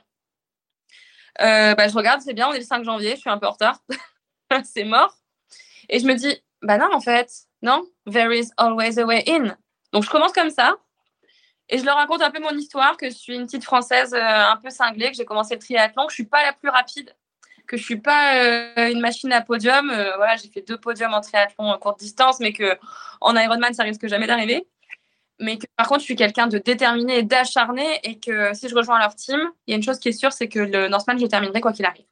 Bah, je regarde, c'est bien, on est le 5 janvier, je suis un peu en retard. c'est mort. Et je me dis, bah non, en fait, non, there is always a way in. Donc je commence comme ça, et je leur raconte un peu mon histoire, que je suis une petite française euh, un peu cinglée, que j'ai commencé le triathlon, que je suis pas la plus rapide, que je suis pas euh, une machine à podium. Euh, voilà, j'ai fait deux podiums en triathlon en courte distance, mais que en Ironman, ça risque jamais d'arriver. Mais que par contre, je suis quelqu'un de déterminé et d'acharné, et que si je rejoins leur team, il y a une chose qui est sûre, c'est que le Northman, je terminerai quoi qu'il arrive.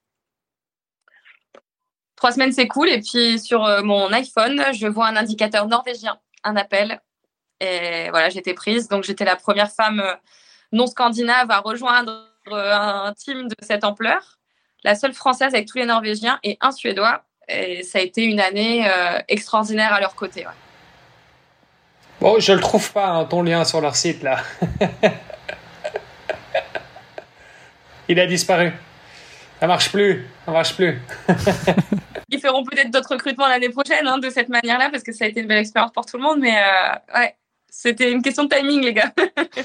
Trois semaines, c'est cool. Et puis sur mon iPhone, je vois un indicateur norvégien, un appel et voilà, j'étais prise. Donc, j'étais la première femme euh, non scandinave à rejoindre euh, un team de cette ampleur. La seule française avec tous les Norvégiens et un Suédois. Et ça a été une année euh, extraordinaire à leur côté. Bon, je le trouve pas, hein, ton lien sur leur site, là. Il a disparu. Ça marche plus. Ça marche plus. Ils feront peut-être d'autres recrutements l'année prochaine hein, de cette manière-là parce que ça a été une belle expérience pour tout le monde. Mais ouais, c'était une question de timing, les gars.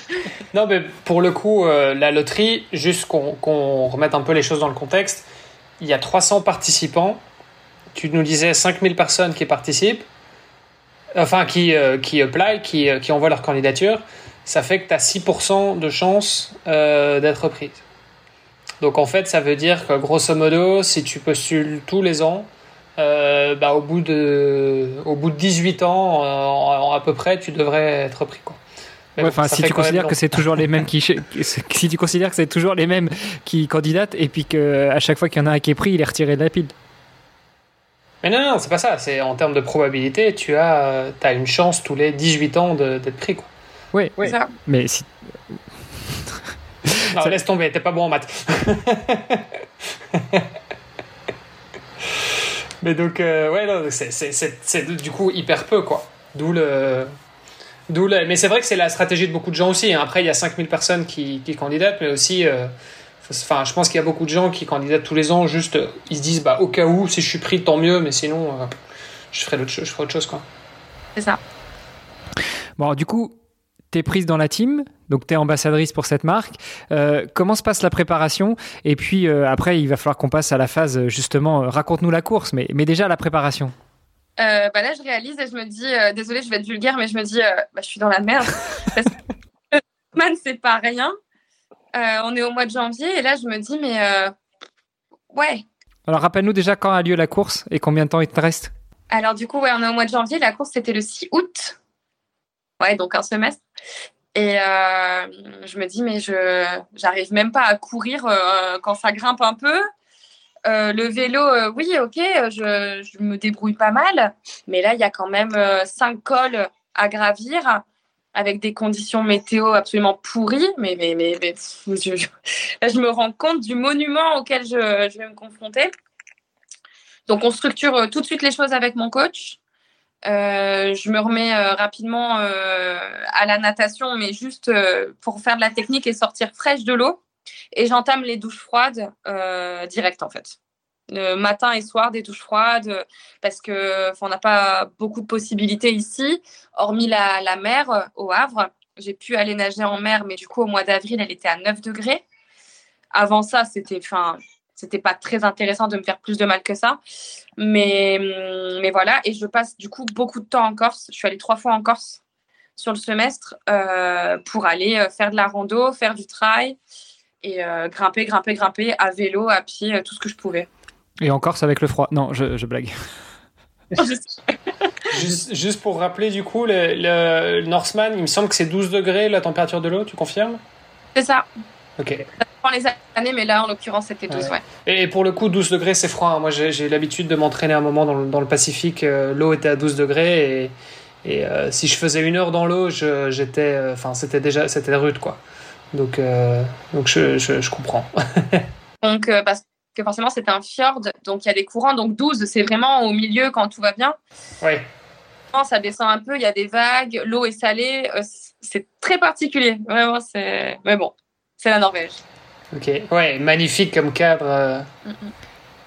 non, mais pour le coup, euh, la loterie, juste qu'on remette un peu les choses dans le contexte, il y a 300 participants. Tu nous disais 5000 personnes qui participent, enfin qui, euh, qui apply, qui, euh, qui envoient leur candidature. Ça fait que tu as 6% de chance d'être prise. Donc en fait, ça veut dire que grosso modo, si tu postules tous les ans, euh, bah, au, bout de, au bout de 18 ans, à peu près, tu devrais être pris. Quoi. enfin, si tu considères que c'est toujours les mêmes qui, si tu considères que c'est toujours les mêmes qui candidatent et puis que à chaque fois qu'il y en a un qui est pris, il est retiré de la pile. Mais non, non, c'est pas ça. C'est en termes de probabilité, tu as, as une chance tous les 18 ans d'être pris. Quoi. Oui, oui. Ça. Mais si. non, laisse tomber, t'es pas bon en maths. Mais donc, ouais, c'est du coup hyper peu, quoi. D'où le. D'où le... Mais c'est vrai que c'est la stratégie de beaucoup de gens aussi. Hein. Après, il y a 5000 personnes qui, qui candidatent, mais aussi. Enfin, je pense qu'il y a beaucoup de gens qui candidatent tous les ans, juste, ils se disent, bah, au cas où, si je suis pris, tant mieux, mais sinon, je, ferai autre, je ferai autre chose, quoi. C'est ça. Bon, du coup, tu es prise dans la team, donc tu es ambassadrice pour cette marque. Euh, comment se passe la préparation? Et puis euh, après, il va falloir qu'on passe à la phase, justement, euh, raconte-nous la course, mais, mais déjà la préparation. bah là, je réalise et je me dis, désolée, je vais être vulgaire, mais je me dis, bah, je suis dans la merde. parce que man, c'est pas rien. on est au mois de janvier et là, je me dis, mais ouais. Alors, rappelle-nous déjà quand a lieu la course et combien de temps il te reste? Alors, du coup, ouais, on est au mois de janvier. La course, c'était le 6 août ouais, donc un semestre. Et euh, je me dis, mais je j'arrive même pas à courir euh, quand ça grimpe un peu. Euh, le vélo, oui, ok, je, je, me débrouille pas mal. Mais là, il y a quand même cinq cols à gravir avec des conditions météo absolument pourries. Mais, mais, mais, je, là, je me rends compte du monument auquel je vais me confronter. Donc, on structure tout de suite les choses avec mon coach. Euh, je me remets euh, rapidement euh, à la natation, mais juste pour faire de la technique et sortir fraîche de l'eau. Et j'entame les douches froides direct en fait. matin et soir des douches froides parce que on n'a pas beaucoup de possibilités ici, hormis la, mer au Havre. J'ai pu aller nager en mer, mais du coup au mois d'avril elle était à 9 degrés. Avant ça, c'était, c'était pas très intéressant de me faire plus de mal que ça. Mais, mais voilà, et je passe du coup beaucoup de temps en Corse. Je suis allée trois fois en Corse sur le semestre euh, pour aller euh, faire de la rando, faire du trail et euh, grimper, grimper, grimper à vélo, à pied, tout ce que je pouvais. Et en Corse avec le froid Non, je, blague. juste, juste, pour rappeler, du coup, le, le Northman, il me semble que c'est 12 degrés la température de l'eau, tu confirmes? C'est ça. Ok les années, mais là, en l'occurrence, c'était 12. Ouais. Et pour le coup, 12 degrés, c'est froid. Hein. Moi, j'ai l'habitude de m'entraîner un moment dans le, dans le Pacifique. Euh, l'eau était à 12 degrés et, et euh, si je faisais une heure dans l'eau, j'étais, euh, enfin, c'était déjà, c'était rude, quoi. Donc, donc je, je, comprends. donc, parce que forcément, c'était un fjord, donc il y a des courants. Donc 12, c'est vraiment au milieu quand tout va bien. Ouais. Ça descend un peu, il y a des vagues, l'eau est salée. c'est très particulier. Vraiment, c'est. Mais bon, c'est la Norvège. Ok, ouais, magnifique comme cadre. Euh.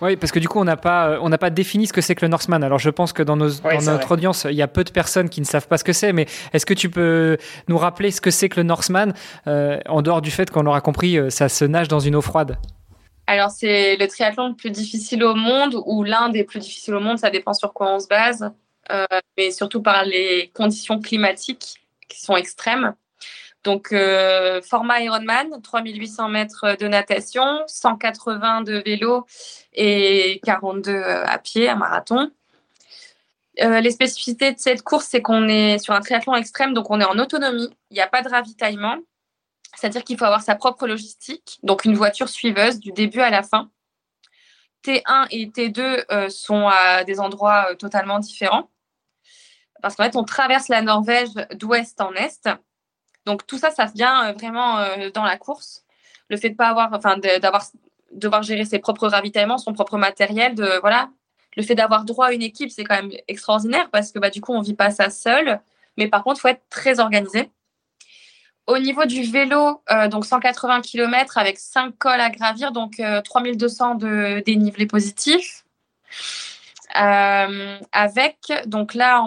Oui, parce que du coup, on n'a pas, euh, on n'a pas défini ce que c'est que le Norseman. Alors, je pense que dans, nos, dans notre audience, il y a peu de personnes qui ne savent pas ce que c'est. Mais est-ce que tu peux nous rappeler ce que c'est que le Norseman, euh, en dehors du fait qu'on aura compris, ça se nage dans une eau froide? Alors, c'est le triathlon le plus difficile au monde, ou l'un des plus difficiles au monde. Ça dépend sur quoi on se base, mais surtout par les conditions climatiques qui sont extrêmes. Donc, euh, format Ironman, 3800 mètres de natation, 180 de vélo et 42 euh, à pied, un marathon. Euh, les spécificités de cette course, c'est qu'on est sur un triathlon extrême, donc on est en autonomie. Il n'y a pas de ravitaillement. C'est-à-dire qu'il faut avoir sa propre logistique, donc une voiture suiveuse du début à la fin. T1 et T2 sont à des endroits totalement différents. Parce qu'en fait, on traverse la Norvège d'ouest en est. Donc tout ça, ça vient euh, vraiment euh, dans la course. Le fait de pas avoir, enfin, d'avoir devoir gérer ses propres ravitaillements, son propre matériel, de voilà. Le fait d'avoir droit à une équipe, c'est quand même extraordinaire parce que bah, du coup, on vit pas ça seul. Mais par contre, faut être très organisé. Au niveau du vélo, euh, donc 180 km avec 5 cols à gravir, donc 3200 de dénivelé positif. avec, donc là,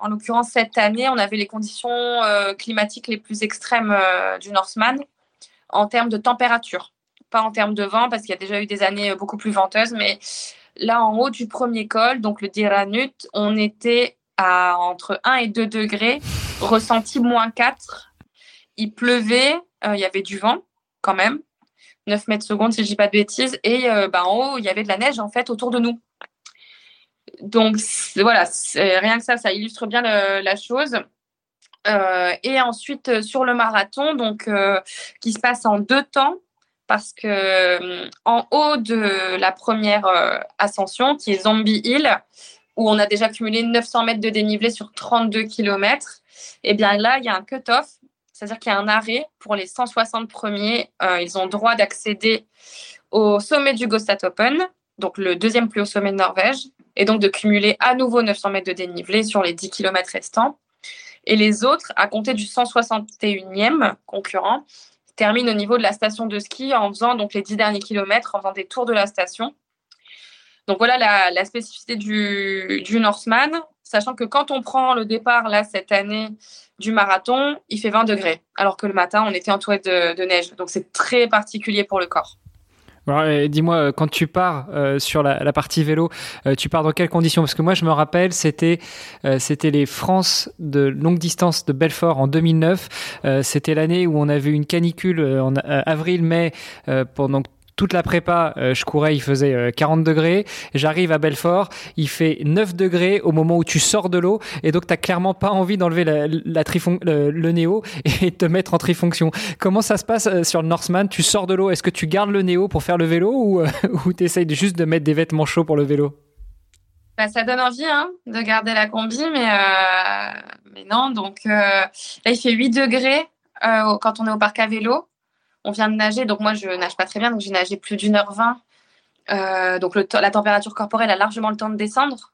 en l'occurrence, cette année, on avait les conditions euh, climatiques les plus extrêmes euh, du Northman en termes de température, pas en termes de vent, parce qu'il y a déjà eu des années euh, beaucoup plus venteuses, mais là, en haut du premier col, donc le Diranut, on était à entre 1 et 2 degrés, ressenti moins 4. Il pleuvait, il y avait du vent quand même, 9 mètres secondes si je dis pas de bêtises, et bah, en haut, il y avait de la neige en fait autour de nous donc voilà, rien que ça, ça illustre bien la chose. Euh, et ensuite euh, sur le marathon, donc euh, qui se passe en deux temps, parce que en haut de la première ascension, qui est Zombie Hill, où on a déjà cumulé 900 mètres de dénivelé sur 32 km, et bien là, il y a un cut-off, c'est-à-dire qu'il y a un arrêt pour les 160 premiers. ils ont droit d'accéder au sommet du Gostat Open, donc le deuxième plus haut sommet de Norvège, et donc de cumuler à nouveau 900 mètres de dénivelé sur les 10 km restants. Et les autres, à compter du 161e concurrent, terminent au niveau de la station de ski en faisant donc les 10 derniers kilomètres, en faisant des tours de la station. Donc voilà la, spécificité du, du sachant que quand on prend le départ là cette année du marathon, il fait 20 degrés, alors que le matin on était entouré de, de neige. Donc c'est très particulier pour le corps. Dis-moi, euh, quand tu pars euh, sur la, partie vélo, euh, tu pars dans quelles conditions? Parce que moi, je me rappelle, c'était c'était les France de longue distance de Belfort en 2009. c'était l'année où on avait une canicule en avril-mai pendant toute la prépa, euh, je courais, il faisait 40 euh, degrés. J'arrive à Belfort, il fait 9 degrés au moment où tu sors de l'eau. Et donc, tu clairement pas envie d'enlever le, néo et te mettre en trifonction. Comment ça se passe euh, sur le Northman Tu sors de l'eau, est-ce que tu gardes le néo pour faire le vélo ou, ou tu essayes juste de mettre des vêtements chauds pour le vélo? Bah, ça donne envie hein, de garder la combi, mais, mais non. Donc là, il fait 8 degrés quand on est au parc à vélo on vient de nager, donc moi je nage pas très bien, donc j'ai nagé plus d'une heure vingt. Euh, donc la température corporelle a largement le temps de descendre.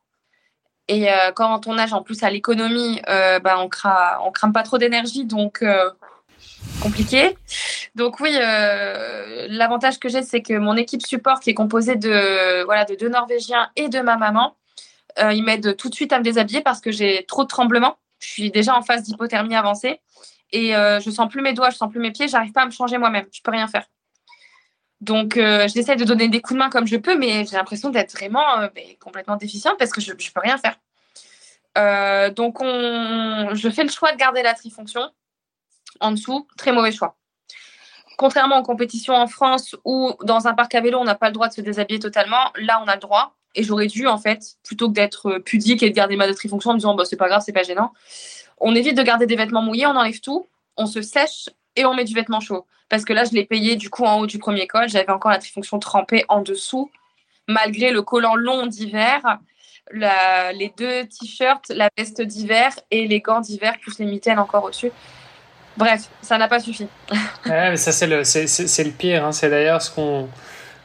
Et euh, quand on nage en plus à l'économie, euh, bah, on, cra on crame pas trop d'énergie, donc compliqué. Donc oui, l'avantage que j'ai, c'est que mon équipe support, qui est composée de, voilà, de deux Norvégiens et de ma maman, ils m'aident tout de suite à me déshabiller parce que j'ai trop de tremblements. Je suis déjà en phase d'hypothermie avancée et euh, je sens plus mes doigts, je sens plus mes pieds, j'arrive pas à me changer moi-même, je peux rien faire. Donc euh, j'essaie de donner des coups de main comme je peux, mais j'ai l'impression d'être vraiment euh, complètement déficiente parce que je, ne peux rien faire. donc je fais le choix de garder la trifonction en dessous, très mauvais choix. Contrairement aux compétitions en France où dans un parc à vélo on n'a pas le droit de se déshabiller totalement, là on a le droit. Et j'aurais dû en fait, plutôt que d'être pudique et de garder ma trifonction en me disant bah, c'est pas grave, c'est pas gênant, on évite de garder des vêtements mouillés, on enlève tout, on se sèche et on met du vêtement chaud. Parce que là, je l'ai payé du coup en haut du premier col. J'avais encore la trifonction trempée en dessous, malgré le collant long d'hiver, les deux t-shirts, la veste d'hiver et les gants d'hiver, plus les mitaines encore au-dessus. Bref, ça n'a pas suffi. ouais, mais ça, c'est le, pire. Hein. C'est d'ailleurs ce qu'on.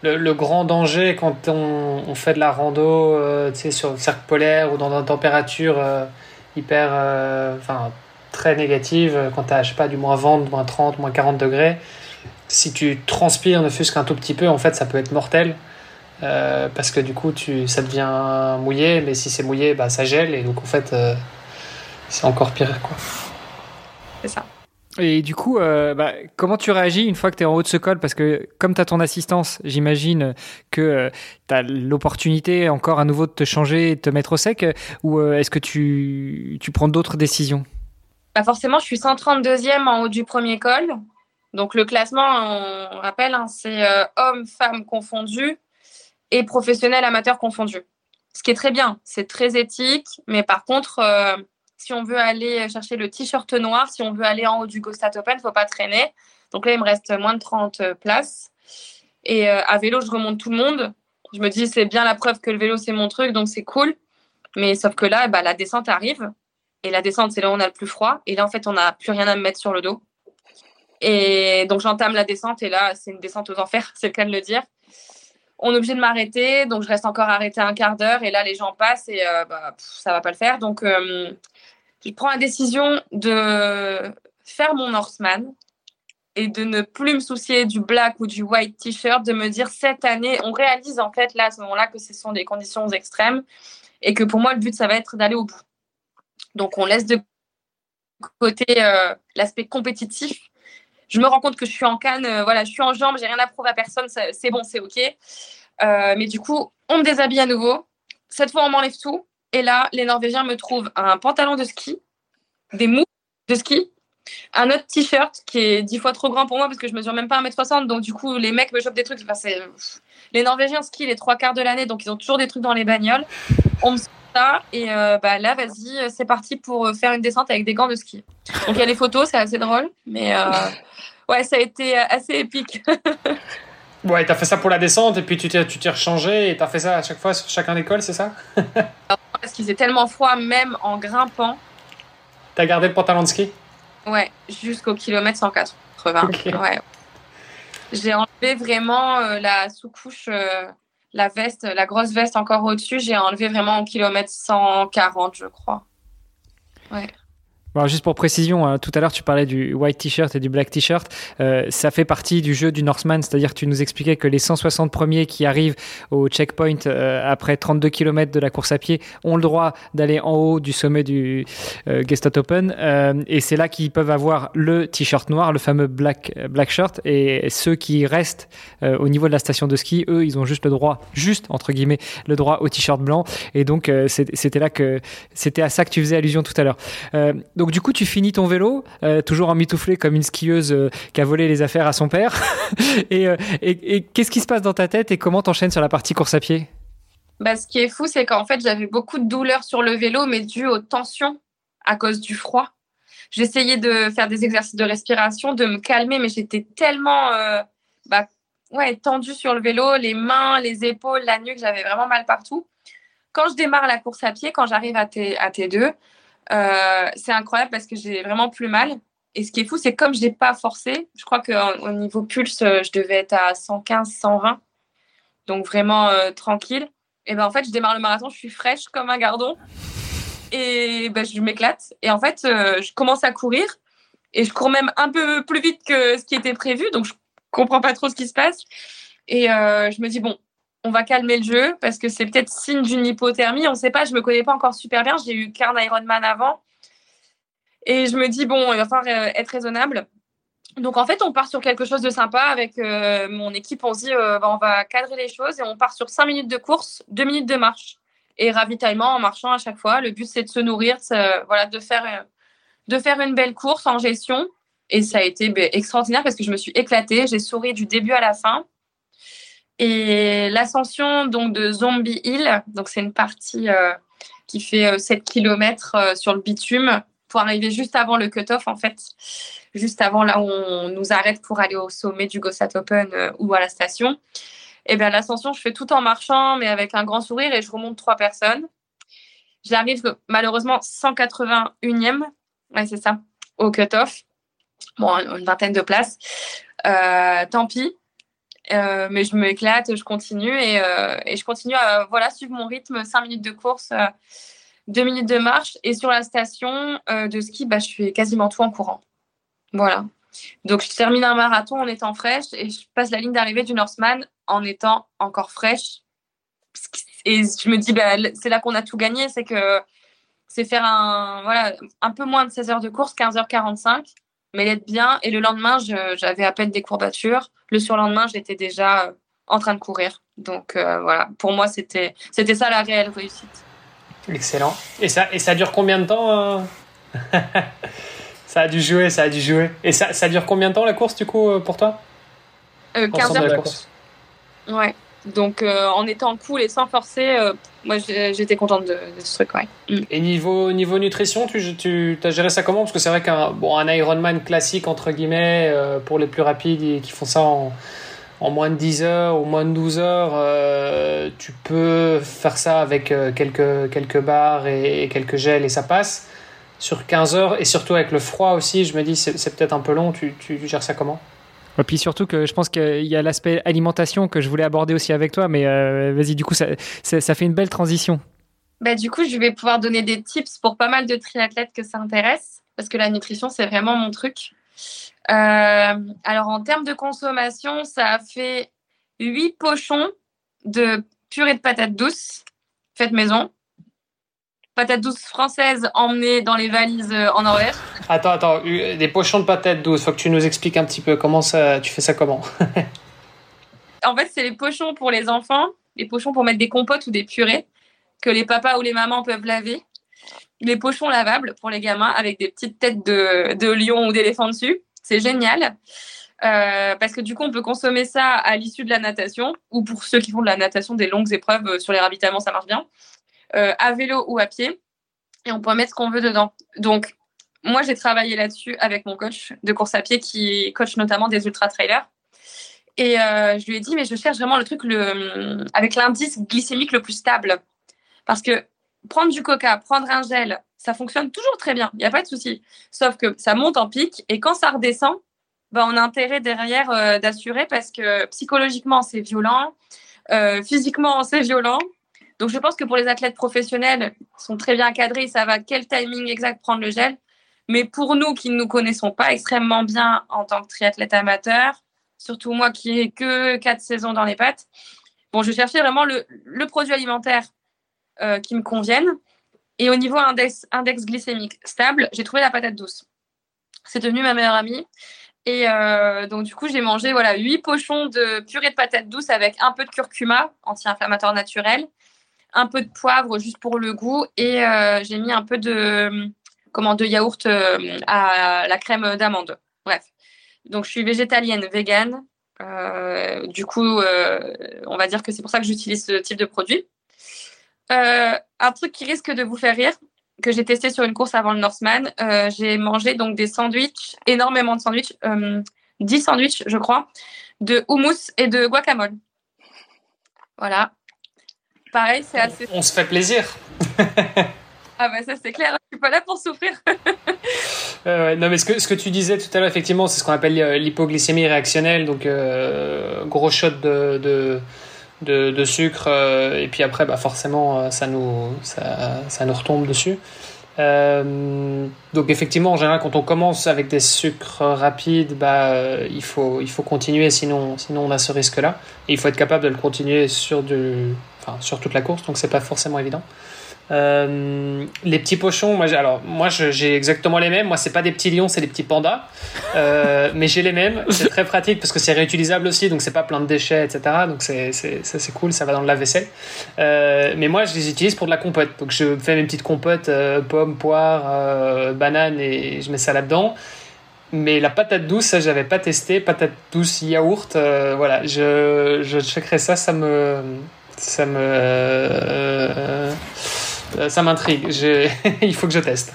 Le, grand danger quand on, fait de la rando euh, sur le cercle polaire ou dans une température. Euh, hyper, euh, enfin, très négative quand tu as, je sais pas, du moins 20, moins 30, moins 40 degrés. Si tu transpires ne fût-ce qu'un tout petit peu, en fait, ça peut être mortel. Euh, parce que du coup, tu, ça devient mouillé, mais si c'est mouillé, bah, ça gèle, et donc en fait, euh, c'est encore pire. quoi. C'est ça. Et du coup, euh, bah, comment tu réagis une fois que tu es en haut de ce col? Parce que comme tu as ton assistance, j'imagine que euh, tu as l'opportunité encore à nouveau de te changer et de te mettre au sec. Ou euh, est-ce que tu, tu prends d'autres décisions? Bah Forcément, je suis 132e en haut du premier col. Donc le classement, on rappelle, hein, c'est hommes, femmes confondus et professionnels, amateurs confondus. Ce qui est très bien, c'est très éthique, mais par contre si on veut aller chercher le t-shirt noir, si on veut aller en haut du Gostat Open, il faut pas traîner. Donc là, il me reste moins de 30 euh, places. Et euh, à vélo, je remonte tout le monde. Je me dis, c'est bien la preuve que le vélo, c'est mon truc, donc c'est cool. Mais sauf que là, bah, la descente arrive. Et la descente, c'est là où on a le plus froid. Et là, en fait, on n'a plus rien à me mettre sur le dos. Et donc, j'entame la descente. Et là, c'est une descente aux enfers, c'est le cas de le dire. On est obligé de m'arrêter. Donc, je reste encore arrêté un quart d'heure. Et là, les gens passent et euh, bah, ça va pas le faire. Donc, je prends la décision de faire mon Norseman et de ne plus me soucier du black ou du white t-shirt, de me dire cette année, on réalise en fait là à ce moment-là que ce sont des conditions extrêmes et que pour moi le but ça va être d'aller au bout. Donc on laisse de côté euh, l'aspect compétitif. Je me rends compte que je suis en canne, euh, voilà, je suis en jambes, j'ai rien à prouver à personne, c'est bon, c'est ok. Euh, mais du coup, on me déshabille à nouveau. Cette fois, on m'enlève tout. Et là, les Norvégiens me trouvent un pantalon de ski, des mous de ski, un autre t-shirt qui est dix fois trop grand pour moi parce que je mesure même pas 1m60. Donc, du coup, les mecs me chopent des trucs. Enfin, les Norvégiens skient les trois quarts de l'année, donc ils ont toujours des trucs dans les bagnoles. On me ça et euh, bah, là, vas-y, c'est parti pour euh, faire une descente avec des gants de ski. Donc, il y a les photos, c'est assez drôle, mais euh, ouais, ça a été assez épique. Ouais, t'as fait ça pour la descente et puis tu t'es, tu t'es rechangé et t'as fait ça à chaque fois sur chacun des cols, c'est ça? Parce qu'il faisait tellement froid, même en grimpant. T'as gardé le pantalon de ski? Ouais, jusqu'au kilomètre 180. Ouais. J'ai enlevé vraiment euh, la sous-couche. La veste, la grosse veste encore au-dessus, j'ai enlevé vraiment au kilomètre 140, je crois. Ouais juste pour précision, hein, tout à l'heure tu parlais du white t-shirt et du black t-shirt. Euh, ça fait partie du jeu du Northman, c'est-à-dire tu nous expliquais que les 160 premiers qui arrivent au checkpoint euh, après 32 km de la course à pied ont le droit d'aller en haut du sommet du euh, Gestat Open. et c'est là qu'ils peuvent avoir le t-shirt noir, le fameux black, black shirt. Et ceux qui restent au niveau de la station de ski, eux, ils ont juste le droit, juste entre guillemets, le droit au t-shirt blanc. Et donc c'était là que c'était à ça que tu faisais allusion tout à l'heure. Donc du coup, tu finis ton vélo, euh, toujours en mitouflé comme une skieuse euh, qui a volé les affaires à son père. Euh, et, qu'est-ce qui se passe dans ta tête et comment t'enchaînes sur la partie course à pied? Bah, Ce qui est fou, c'est qu'en fait, j'avais beaucoup de douleurs sur le vélo, mais dû aux tensions à cause du froid. J'essayais de faire des exercices de respiration, de me calmer, mais j'étais tellement bah, ouais, tendue sur le vélo, les mains, les épaules, la nuque, j'avais vraiment mal partout. Quand je démarre la course à pied, quand j'arrive à, à T2, euh, c'est incroyable parce que j'ai vraiment plus mal. Et ce qui est fou, c'est comme je n'ai pas forcé, je crois qu'au niveau pulse, euh, je devais être à 115, 120. Donc vraiment euh, tranquille. Et ben en fait, je démarre le marathon, je suis fraîche comme un gardon. Et ben, je m'éclate. Et en fait, je commence à courir. Et je cours même un peu plus vite que ce qui était prévu. Donc je comprends pas trop ce qui se passe. Et je me dis, bon, on va calmer le jeu parce que c'est peut-être signe d'une hypothermie. On ne sait pas, je me connais pas encore super bien. J'ai eu qu'un Ironman avant. Et je me dis, bon, il va falloir euh, être raisonnable. Donc en fait, on part sur quelque chose de sympa avec euh, mon équipe. On se dit, euh, bah, on va cadrer les choses et on part sur 5 minutes de course, 2 minutes de marche et ravitaillement en marchant à chaque fois. Le but, c'est de se nourrir, voilà, de faire, de faire une belle course en gestion. Et ça a été ben, extraordinaire parce que je me suis éclatée. J'ai souri du début à la fin. Et l'ascension donc de Zombie Hill, donc c'est une partie euh, qui fait 7 euh, km euh, sur le bitume pour arriver juste avant le cut-off en fait, juste avant là où on nous arrête pour aller au sommet du Gossat Open ou à la station. Et bien l'ascension, je fais tout en marchant mais avec un grand sourire et je remonte trois personnes. J'arrive malheureusement 181e, ouais, c'est ça, au cut-off. Bon, une vingtaine de places. tant pis, euh, mais je m'éclate, je continue et, euh, je continue à suivre mon rythme, 5 minutes de course, 2 euh, minutes de marche. Et sur la station de ski, bah, je fais quasiment tout en courant. Voilà. Donc je termine un marathon en étant fraîche et je passe la ligne d'arrivée du Northman en étant encore fraîche. Et je me dis, bah, c'est là qu'on a tout gagné, c'est que c'est faire un, un peu moins de 16 heures de course, 15h45 mais d'être bien. Et le lendemain, j'avais à peine des courbatures. Le surlendemain, j'étais déjà euh, en train de courir. Donc euh, voilà, pour moi, c'était ça la réelle réussite. Excellent. Et ça, et ça dure combien de temps euh? Ça a dû jouer, ça a dû jouer. Et ça, ça dure combien de temps la course du coup pour toi? 15 heures. De course. Ouais. Donc euh, en étant cool et sans forcer, euh, moi j'étais contente de, ce truc. Mm. Et niveau, niveau nutrition, tu, tu as géré ça comment? Parce que c'est vrai qu'un bon, un Ironman classique, entre guillemets, euh, pour les plus rapides qui font ça en, moins de 10 heures ou moins de 12 heures, tu peux faire ça avec quelques, quelques barres et, quelques gels et ça passe. Sur 15 heures et surtout avec le froid aussi, je me dis c'est peut-être un peu long, tu, tu gères ça comment? Et puis surtout que je pense qu'il y a l'aspect alimentation que je voulais aborder aussi avec toi, mais euh, vas-y, du coup, ça, fait une belle transition. Bah, du coup, je vais pouvoir donner des tips pour pas mal de triathlètes que ça intéresse, parce que la nutrition, c'est vraiment mon truc. Euh, alors, en termes de consommation, ça a fait 8 pochons de purée de patates douces faites maison patates douces françaises emmenées dans les valises euh, en Norvège. Attends, attends, des pochons de patates douces, faut que tu nous expliques un petit peu comment ça, tu fais ça comment? En fait, c'est les pochons pour les enfants, les pochons pour mettre des compotes ou des purées que les papas ou les mamans peuvent laver. Les pochons lavables pour les gamins avec des petites têtes de, de lion ou d'éléphant dessus. C'est génial. Euh, parce que du coup, on peut consommer ça à l'issue de la natation ou pour ceux qui font de la natation, des longues épreuves euh, sur les ravitaillements, ça marche bien. Euh, à vélo ou à pied. Et on peut mettre ce qu'on veut dedans. Donc, moi, j'ai travaillé là-dessus avec mon coach de course à pied qui coach notamment des ultra-trailers. Et euh, je lui ai dit, mais je cherche vraiment le truc le, avec l'indice glycémique le plus stable. Parce que prendre du coca, prendre un gel, ça fonctionne toujours très bien. Il n'y a pas de souci. Sauf que ça monte en pic et quand ça redescend, bah, on a intérêt derrière euh, d'assurer parce que psychologiquement, c'est violent. physiquement, c'est violent. Donc, je pense que pour les athlètes professionnels, ils sont très bien cadrés, ça va quel timing exact prendre le gel. Mais pour nous qui ne nous connaissons pas extrêmement bien en tant que triathlète amateur, surtout moi qui ai que quatre saisons dans les pattes, bon, je cherchais vraiment le, produit alimentaire euh, qui me convienne. Et au niveau index, glycémique stable, j'ai trouvé la patate douce. C'est devenu ma meilleure amie. Et euh, donc, du coup, j'ai mangé voilà, 8 pochons de purée de patates douce avec un peu de curcuma, anti-inflammatoire naturel, un peu de poivre juste pour le goût, et euh, j'ai mis un peu de, comment, de yaourt euh, à la crème d'amande. Bref. Donc, je suis végétalienne, végane. Euh, du coup, on va dire que c'est pour ça que j'utilise ce type de produit. un truc qui risque de vous faire rire, que j'ai testé sur une course avant le Northman, j'ai mangé donc des sandwichs, énormément de sandwichs, 10 sandwichs, je crois, de houmous et de guacamole. Voilà. Pareil, c'est assez. On se fait plaisir. ah, bah ça, c'est clair. Je suis pas là pour souffrir. euh, non, mais ce que, ce que tu disais tout à l'heure, effectivement, c'est ce qu'on appelle euh, l'hypoglycémie réactionnelle. Donc, euh, gros shot de, de, de, de sucre. Euh, et puis après, bah, forcément, ça nous, ça, ça nous retombe dessus. Donc effectivement, en général, quand on commence avec des sucres rapides, bah, il, faut, il faut continuer, sinon, sinon on a ce risque-là. Et il faut être capable de le continuer sur, du, sur toute la course, donc c'est pas forcément évident. Euh, les petits pochons, moi, alors moi j'ai exactement les mêmes. Moi c'est pas des petits lions, c'est des petits pandas, euh, mais j'ai les mêmes. C'est très pratique parce que c'est réutilisable aussi, donc c'est pas plein de déchets, etc. Donc c'est cool, ça va dans le lave-vaisselle. Euh, mais moi je les utilise pour de la compote. Donc je fais mes petites compotes pommes, poires, bananes et je mets ça là-dedans. Mais la patate douce, ça j'avais pas testé. Patate douce yaourt, voilà, je je checkerai ça, ça me ça me euh, ça m'intrigue. Il faut que je teste.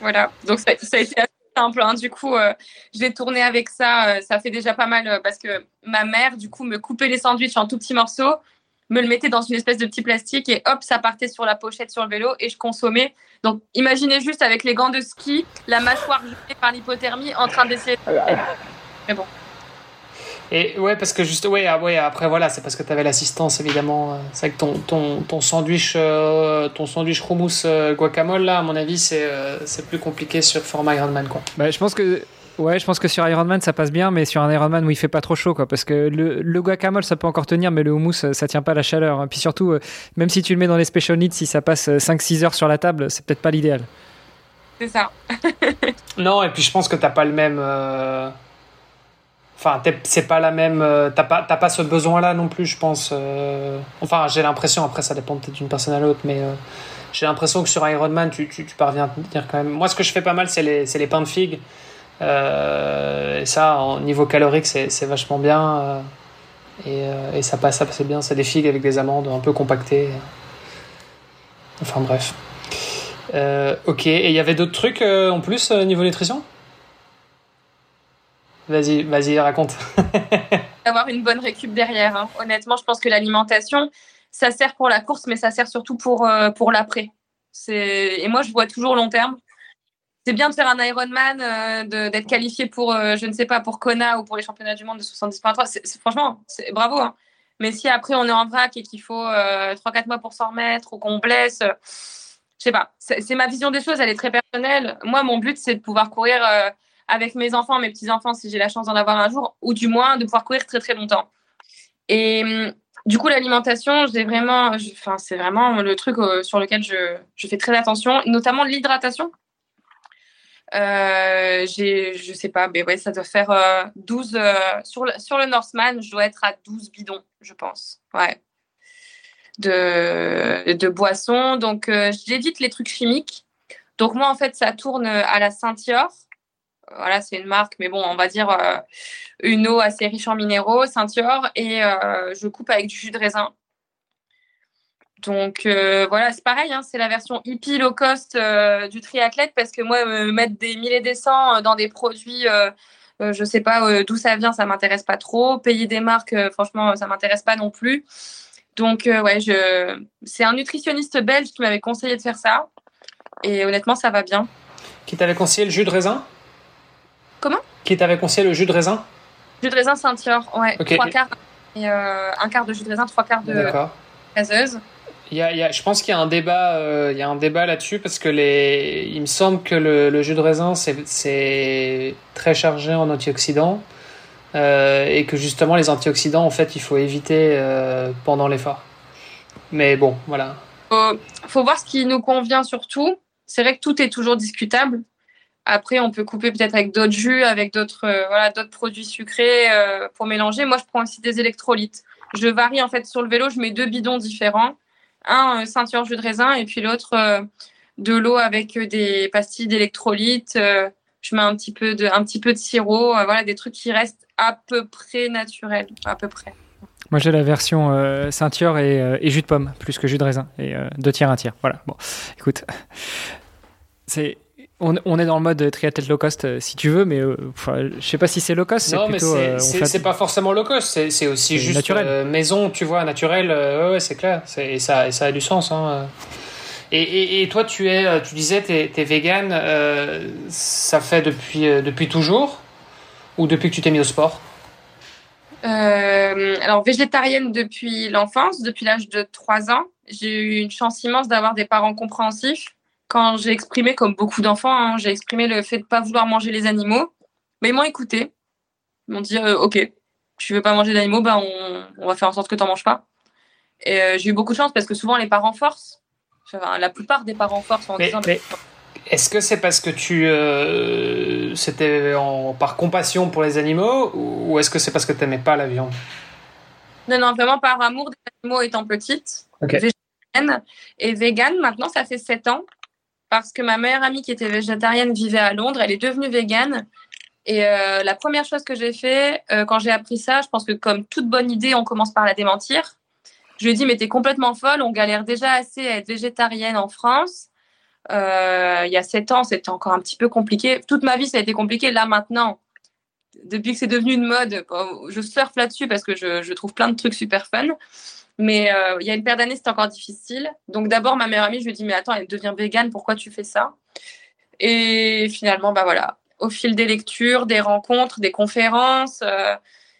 Voilà. Donc, ça, ça a été assez simple. Hein. Du coup, euh, j'ai tourné avec ça. Euh, ça fait déjà pas mal euh, parce que ma mère, du coup, me coupait les sandwichs en tout petits morceaux, me le mettait dans une espèce de petit plastique et hop, ça partait sur la pochette sur le vélo et je consommais. Donc, imaginez juste avec les gants de ski, la mâchoire gelée par l'hypothermie en train d'essayer. Mais bon. Et ouais, parce que juste, ouais, ah, ouais après voilà, c'est parce que tu avais l'assistance évidemment. C'est vrai que ton, ton, ton sandwich, euh, ton sandwich hummus euh, guacamole là, à mon avis, c'est euh, c'est plus compliqué sur format Ironman quoi. Bah, je pense que Ouais, je pense que sur Ironman ça passe bien, mais sur un Ironman où il fait pas trop chaud, quoi, parce que le, le guacamole ça peut encore tenir, mais le houmous ça, ça tient pas la chaleur. Hein. Puis surtout, euh, même si tu le mets dans les special needs, si ça passe 5-6 heures sur la table, c'est peut-être pas l'idéal. C'est ça. non, et puis je pense que t'as pas le même. Enfin, c'est pas la même. Euh, t'as pas, pas ce besoin-là non plus, je pense. Euh... Enfin, j'ai l'impression. Après, ça dépend peut-être d'une personne à l'autre, mais euh, j'ai l'impression que sur Ironman, tu, tu, tu, parviens à tenir quand même. Moi, ce que je fais pas mal, c'est les, les pains de figues. Et ça, en niveau calorique, c'est vachement bien. Et, et, ça passe, passe bien. C'est des figues avec des amandes un peu compactées. Enfin, bref. ok. Et il y avait d'autres trucs en plus niveau nutrition? Vas-y, vas-y, raconte. Avoir une bonne récup derrière. Hein. Honnêtement, je pense que l'alimentation, ça sert pour la course, mais ça sert surtout pour, euh, pour l'après. Et moi, je vois toujours long terme. C'est bien de faire un Ironman, euh, d'être qualifié pour, euh, je ne sais pas, pour Kona ou pour les championnats du monde de 70.3. Franchement, bravo. Hein. Mais si après on est en vrac et qu'il faut 3-4 mois pour s'en remettre ou qu'on blesse, je sais pas. C'est ma vision des choses, elle est très personnelle. Moi, mon but, c'est de pouvoir courir avec mes enfants, mes petits-enfants, si j'ai la chance d'en avoir un jour, ou du moins de pouvoir courir très très longtemps. Et du coup, l'alimentation, j'ai vraiment, enfin, c'est vraiment le truc euh, sur lequel je, je, fais très attention, notamment l'hydratation. Euh, j'ai, je sais pas, mais ouais, ça doit faire euh, 12 euh, sur le, sur le Northman, je dois être à 12 bidons, je pense. Ouais. De, de boissons. Donc, euh, j'évite les trucs chimiques. Donc, moi, en fait, ça tourne à la Saint-Yor voilà, c'est une marque, mais bon, on va dire euh, une eau assez riche en minéraux, Saint-Yor, et euh, je coupe avec du jus de raisin. Donc euh, voilà, c'est pareil, hein, c'est la version hippie low cost du triathlète parce que moi, me mettre des mille et des cents dans des produits, je sais pas d'où ça vient, ça m'intéresse pas trop. Payer des marques, franchement, ça m'intéresse pas non plus. Donc ouais, je... c'est un nutritionniste belge qui m'avait conseillé de faire ça, et honnêtement, ça va bien. Qui t'avait conseillé le jus de raisin? Comment Qui t'avait conseillé le jus de raisin Jus de raisin Saint-Yor, ouais. Okay. Trois quarts. et un quart de jus de raisin, trois quarts de gazeuse. Il y a, je pense qu'il y a un débat, il y a un débat là-dessus parce que les, il me semble que le, le jus de raisin c'est très chargé en antioxydants et que justement les antioxydants en fait il faut éviter pendant l'effort. Mais bon, voilà. Faut, faut voir ce qui nous convient surtout. C'est vrai que tout est toujours discutable. Après, on peut couper peut-être avec d'autres jus, avec d'autres euh, voilà, d'autres produits sucrés euh, pour mélanger. Moi, je prends aussi des électrolytes. Je varie en fait sur le vélo. Je mets deux bidons différents. Un euh, ceinture jus de raisin et puis l'autre de l'eau avec des pastilles d'électrolytes. je mets un petit peu de un petit peu de sirop. voilà, des trucs qui restent à peu près naturels, à peu près. Moi, j'ai la version euh, ceinture et, jus de pomme, plus que jus de raisin. Et euh, deux tiers, un tiers. Voilà. Bon, écoute, c'est. On, on, est dans le mode triathlète low cost euh, si tu veux, mais euh, je sais pas si c'est low cost. Non, mais c'est fait... pas forcément low cost, c'est aussi juste naturel. maison, tu vois, naturel. ouais, c'est clair. Et ça, et ça a du sens. Hein. Et, et, et, toi, tu es, tu disais, tu es, es, vegan. ça fait depuis, depuis toujours ou depuis que tu t'es mis au sport? Euh, alors, végétarienne depuis l'enfance, depuis l'âge de 3 ans. J'ai eu une chance immense d'avoir des parents compréhensifs. Quand j'ai exprimé, comme beaucoup d'enfants, hein, j'ai exprimé le fait de ne pas vouloir manger les animaux, mais ils m'ont écouté. Ils m'ont dit euh, Ok, tu veux pas manger d'animaux, bah, on, on, va faire en sorte que tu n'en manges pas. Et euh, j'ai eu beaucoup de chance parce que souvent les parents forcent. Enfin, la plupart des parents forcent en disant est-ce que c'est parce que tu euh, c'était par compassion pour les animaux ou est-ce que c'est parce que tu n'aimais pas la viande? Non, non, vraiment par amour des animaux étant petite, végétarienne et végane. Maintenant, ça fait 7 ans parce que ma meilleure amie qui était végétarienne vivait à Londres. Elle est devenue végane. Et euh, la première chose que j'ai fait euh, quand j'ai appris ça, je pense que comme toute bonne idée, on commence par la démentir. Je lui ai dit, mais t'es complètement folle, on galère déjà assez à être végétarienne en France. Euh, il y a sept ans, c'était encore un petit peu compliqué. Toute ma vie, ça a été compliqué. Là, maintenant, depuis que c'est devenu une mode, je surfe là-dessus parce que je, trouve plein de trucs super fun. Mais euh, il y a une paire d'années, c'était encore difficile. Donc d'abord, ma meilleure amie, je lui dit, mais attends, elle devient végane, pourquoi tu fais ça? Et finalement, bah voilà, au fil des lectures, des rencontres, des conférences, euh,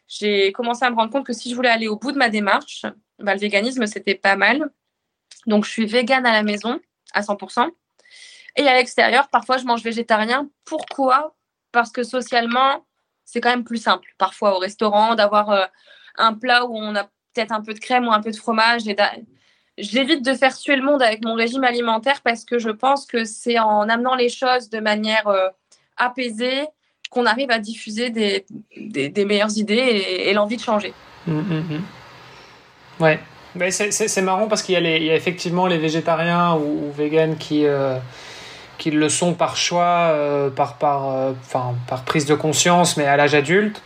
j'ai commencé à me rendre compte que si je voulais aller au bout de ma démarche, bah, le véganisme, c'était pas mal. Donc je suis végane à la maison à 100%. Et à l'extérieur, parfois, je mange végétarien. Pourquoi? Parce que socialement, c'est quand même plus simple, parfois au restaurant, d'avoir euh, un plat où on a peut-être un peu de crème ou un peu de fromage. J'évite de faire suer le monde avec mon régime alimentaire parce que je pense que c'est en amenant les choses de manière euh, apaisée qu'on arrive à diffuser des, des, meilleures idées et, l'envie de changer. Mmh, mmh, mmh. Ouais, c'est marrant parce qu'il y, y, a effectivement les végétariens ou, ou véganes qui, euh, qu'ils le sont par choix, euh, par, par, par prise de conscience, mais à l'âge adulte,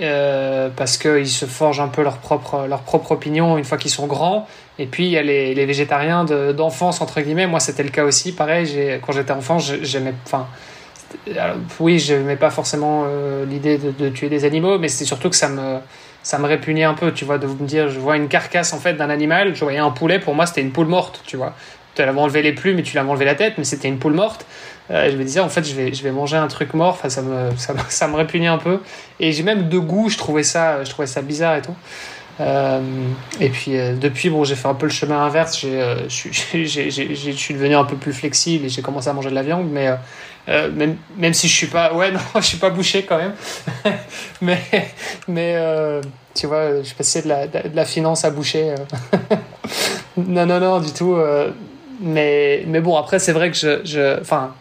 euh, parce qu'ils se forgent un peu leur propre, leur propre opinion une fois qu'ils sont grands. Et puis il y a les, végétariens d'enfance, entre guillemets. Moi, c'était le cas aussi. Pareil, quand j'étais enfant, j'aimais. Enfin, oui, je n'aimais pas forcément l'idée de, tuer des animaux, mais c'était surtout que ça me, ça me répugnait un peu, tu vois, de me dire, je vois une carcasse en fait d'un animal, je voyais un poulet, pour moi c'était une poule morte, tu vois tu l'avais enlevé les plumes et tu l'avais enlevé la tête, mais c'était une poule morte. Euh, je me disais, en fait, je vais, je vais manger un truc mort. Enfin, ça me, ça, ça me répugnait un peu. Et j'ai même de goût, je trouvais ça, je trouvais ça bizarre et tout. Euh, et puis euh, depuis, bon, j'ai fait un peu le chemin inverse. J'ai, je suis devenu un peu plus flexible et j'ai commencé à manger de la viande, mais même, même si je suis pas, ouais, non, je suis pas bouché quand même. mais, mais tu vois, je passais de la, de la finance à boucher. non, non, non, du tout. Mais, mais bon, après, c'est vrai que je. je enfin,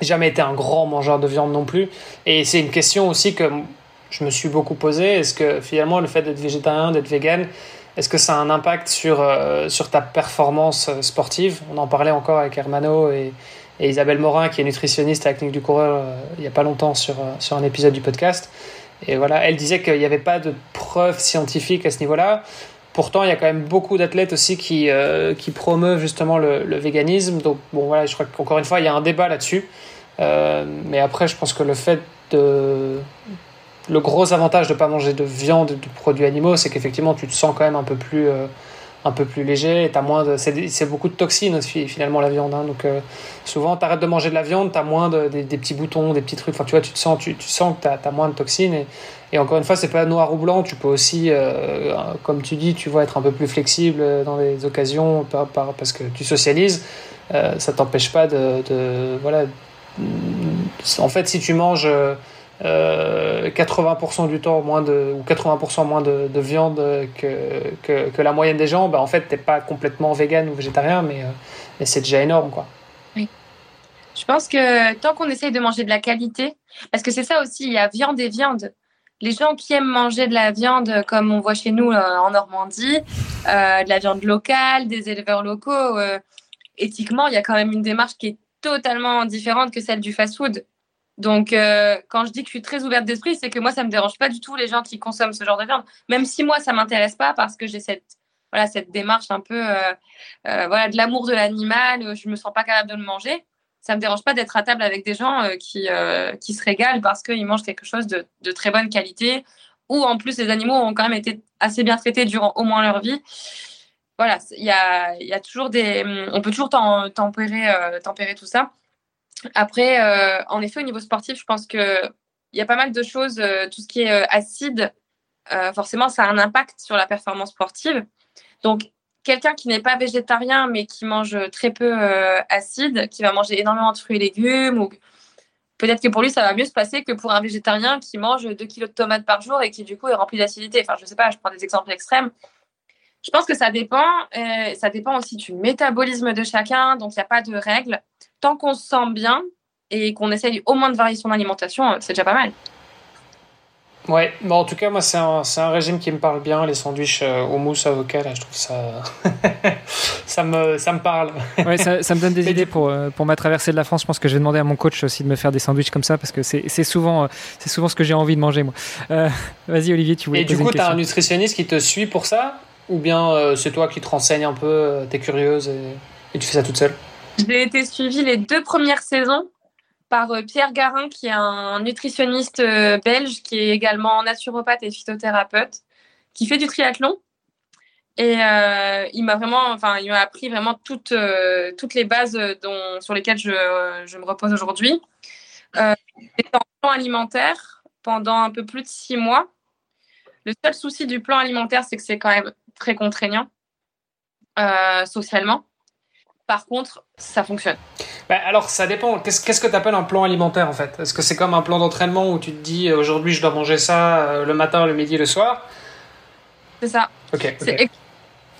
jamais été un grand mangeur de viande non plus. Et c'est une question aussi que je me suis beaucoup posée. Est-ce que finalement, le fait d'être végétarien, d'être vegan, est-ce que ça a un impact sur, euh, sur ta performance euh, sportive? On en parlait encore avec Hermano et, Isabelle Morin, qui est nutritionniste à la clinique du coureur euh, il n'y a pas longtemps sur, sur un épisode du podcast. Et voilà, elle disait qu'il n'y avait pas de preuves scientifiques à ce niveau-là. Pourtant, il y a quand même beaucoup d'athlètes aussi qui, qui promeuvent justement le, le, véganisme. Donc, bon, voilà, je crois qu'encore une fois, il y a un débat là-dessus. Euh, mais après, je pense que le fait de. Le gros avantage de ne pas manger de viande, de produits animaux, c'est qu'effectivement, tu te sens quand même un peu plus, euh, un peu plus léger et t'as moins de c'est beaucoup de toxines finalement la viande hein. donc euh, souvent t'arrêtes de manger de la viande t'as moins de, des, petits boutons des petits trucs enfin tu vois tu te sens tu, tu sens que t'as as moins de toxines et, encore une fois c'est pas noir ou blanc tu peux aussi comme tu dis tu vois être un peu plus flexible dans les occasions par, par, parce que tu socialises ça t'empêche pas de, de, voilà en fait si tu manges 80% euh, du temps moins de, ou 80% moins de, de viande que, que, la moyenne des gens, bah en fait, t'es pas complètement vegan ou végétarien, mais, euh, mais c'est déjà énorme, quoi. Oui. Je pense que tant qu'on essaye de manger de la qualité, parce que c'est ça aussi, il y a viande et viande. Les gens qui aiment manger de la viande, comme on voit chez nous euh, en Normandie, euh, de la viande locale, des éleveurs locaux, euh, éthiquement, il y a quand même une démarche qui est totalement différente que celle du fast-food. Donc, euh, quand je dis que je suis très ouverte d'esprit, c'est que moi, ça me dérange pas du tout les gens qui consomment ce genre de viande, même si moi, ça m'intéresse pas parce que j'ai cette voilà cette démarche un peu euh, euh, voilà de l'amour de l'animal. Je me sens pas capable de le manger. Ça me dérange pas d'être à table avec des gens qui qui se régalent parce qu'ils mangent quelque chose de, de très bonne qualité ou en plus les animaux ont quand même été assez bien traités durant au moins leur vie. Voilà, il y a y a toujours des on peut toujours tempérer tempérer tout ça. Après, euh, en effet, au niveau sportif, je pense qu'il y a pas mal de choses. Euh, tout ce qui est euh, acide, euh, forcément, ça a un impact sur la performance sportive. Donc, quelqu'un qui n'est pas végétarien, mais qui mange très peu euh, acide, qui va manger énormément de fruits et légumes, peut-être que pour lui, ça va mieux se passer que pour un végétarien qui mange 2 kilos de tomates par jour et qui, du coup, est rempli d'acidité. Enfin, je sais pas, je prends des exemples extrêmes. Je pense que ça dépend. Euh, ça dépend aussi du métabolisme de chacun. Donc, il n'y a pas de règles. Tant qu'on se sent bien et qu'on essaye au moins de varier son alimentation, c'est déjà pas mal. Ouais, bon, en tout cas, moi, c'est un, un, régime qui me parle bien. Les sandwichs euh, au mousse avocat, là, je trouve ça. ça, me, ça me parle. ouais, ça, ça, me donne des idées pour, euh, pour ma traversée de la France. Je pense que je vais demander à mon coach aussi de me faire des sandwichs comme ça parce que c'est souvent, c'est souvent ce que j'ai envie de manger, moi. Euh, Vas-y, Olivier, tu voulais Et du coup, tu as un nutritionniste qui te suit pour ça? Ou bien euh, c'est toi qui te renseignes un peu, tu es curieuse et, tu fais ça toute seule J'ai été suivie les deux premières saisons par Pierre Garin, qui est un nutritionniste belge, qui est également naturopathe et phytothérapeute, qui fait du triathlon. Et euh, il m'a vraiment, enfin, il m'a appris vraiment toutes, euh, toutes les bases dont, sur lesquelles je, je me repose aujourd'hui. Euh, en plan alimentaire pendant un peu plus de six mois. Le seul souci du plan alimentaire, c'est que c'est quand même très contraignant euh, socialement. Par contre, ça fonctionne. Bah, alors, ça dépend. Qu'est-ce qu que tu appelles un plan alimentaire en fait? Est-ce que c'est comme un plan d'entraînement où tu te dis aujourd'hui je dois manger ça euh, le matin, le midi, le soir? C'est ça. Ok. okay.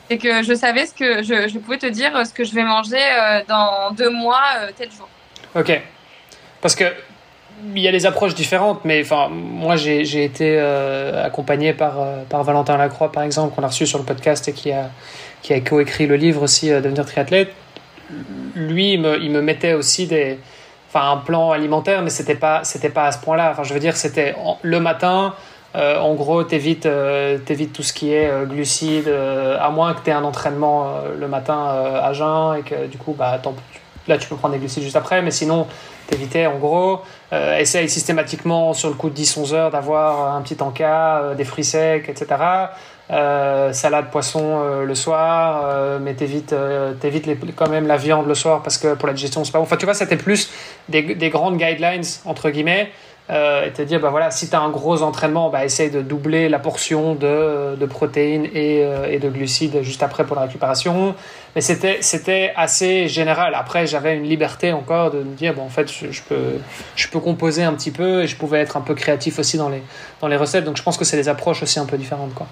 C'est que je savais ce que je, je, pouvais te dire ce que je vais manger euh, dans deux mois, euh, tel jour. Ok. Parce que il y a des approches différentes, mais enfin, moi j'ai été euh, accompagné par, par Valentin Lacroix, par exemple, qu'on a reçu sur le podcast et qui a, qui a coécrit le livre aussi, euh, Devenir triathlète. Lui, il me, il me mettait aussi des, enfin, un plan alimentaire, mais c'était pas, pas à ce point-là. Enfin, je veux dire, c'était le matin, euh, en gros, t'évites euh, évites tout ce qui est euh, glucides, à moins que tu aies un entraînement le matin à jeun et que du coup, bah, là, tu peux prendre des glucides juste après, mais sinon, t'évitais en gros. essaye systématiquement sur le coup de 10-11 heures d'avoir un petit encas, des fruits secs, etc. Euh, salade poisson euh, le soir, euh, mais t'évites t'évites quand même la viande le soir parce que pour la digestion c'est pas bon. Enfin tu vois c'était plus des, des, grandes guidelines entre guillemets et te dire bah voilà si t'as un gros entraînement bah essaye de doubler la portion de, de protéines et, et de glucides juste après pour la récupération. Mais c'était c'était assez général. Après j'avais une liberté encore de me dire bon en fait je, je, peux je peux composer un petit peu et je pouvais être un peu créatif aussi dans les dans les recettes. Donc je pense que c'est des approches aussi un peu différentes quoi.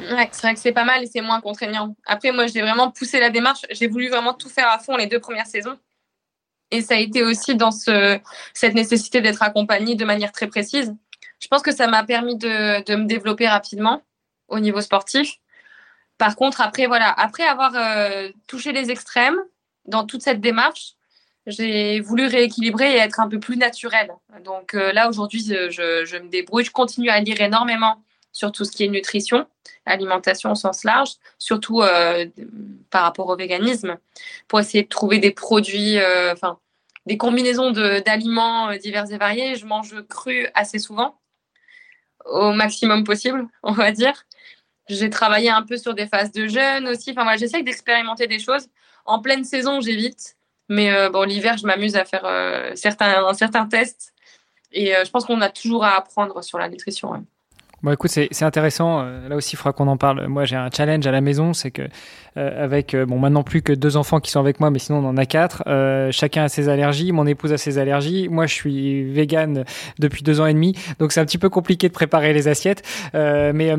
Ouais, c'est vrai que c'est pas mal et c'est moins contraignant. Après, moi, j'ai vraiment poussé la démarche. J'ai voulu vraiment tout faire à fond les deux premières saisons. Et ça a été aussi dans ce, cette nécessité d'être accompagnée de manière très précise. Je pense que ça m'a permis de, me développer rapidement au niveau sportif. Par contre, après, voilà, après avoir euh, touché les extrêmes dans toute cette démarche, j'ai voulu rééquilibrer et être un peu plus naturelle. Donc euh, là, aujourd'hui, je, me débrouille. Je continue à lire énormément sur tout ce qui est nutrition, alimentation au sens large, surtout euh, par rapport au véganisme, pour essayer de trouver des produits, enfin, des combinaisons d'aliments euh, divers et variés. Je mange cru assez souvent, au maximum possible, on va dire. J'ai travaillé un peu sur des phases de jeûne aussi. Enfin, voilà, j'essaye d'expérimenter des choses. En pleine saison, j'évite. Mais euh, bon, l'hiver, je m'amuse à faire euh, certains, certains tests. Et je pense qu'on a toujours à apprendre sur la nutrition. Bon, écoute, c'est intéressant. Euh, là aussi, il faudra qu'on en parle. Moi, j'ai un challenge à la maison, c'est que euh, avec euh, bon maintenant plus que deux enfants qui sont avec moi, mais sinon on en a quatre. chacun a ses allergies. Mon épouse a ses allergies. Moi, je suis vegan depuis deux ans et demi, donc c'est un petit peu compliqué de préparer les assiettes. mais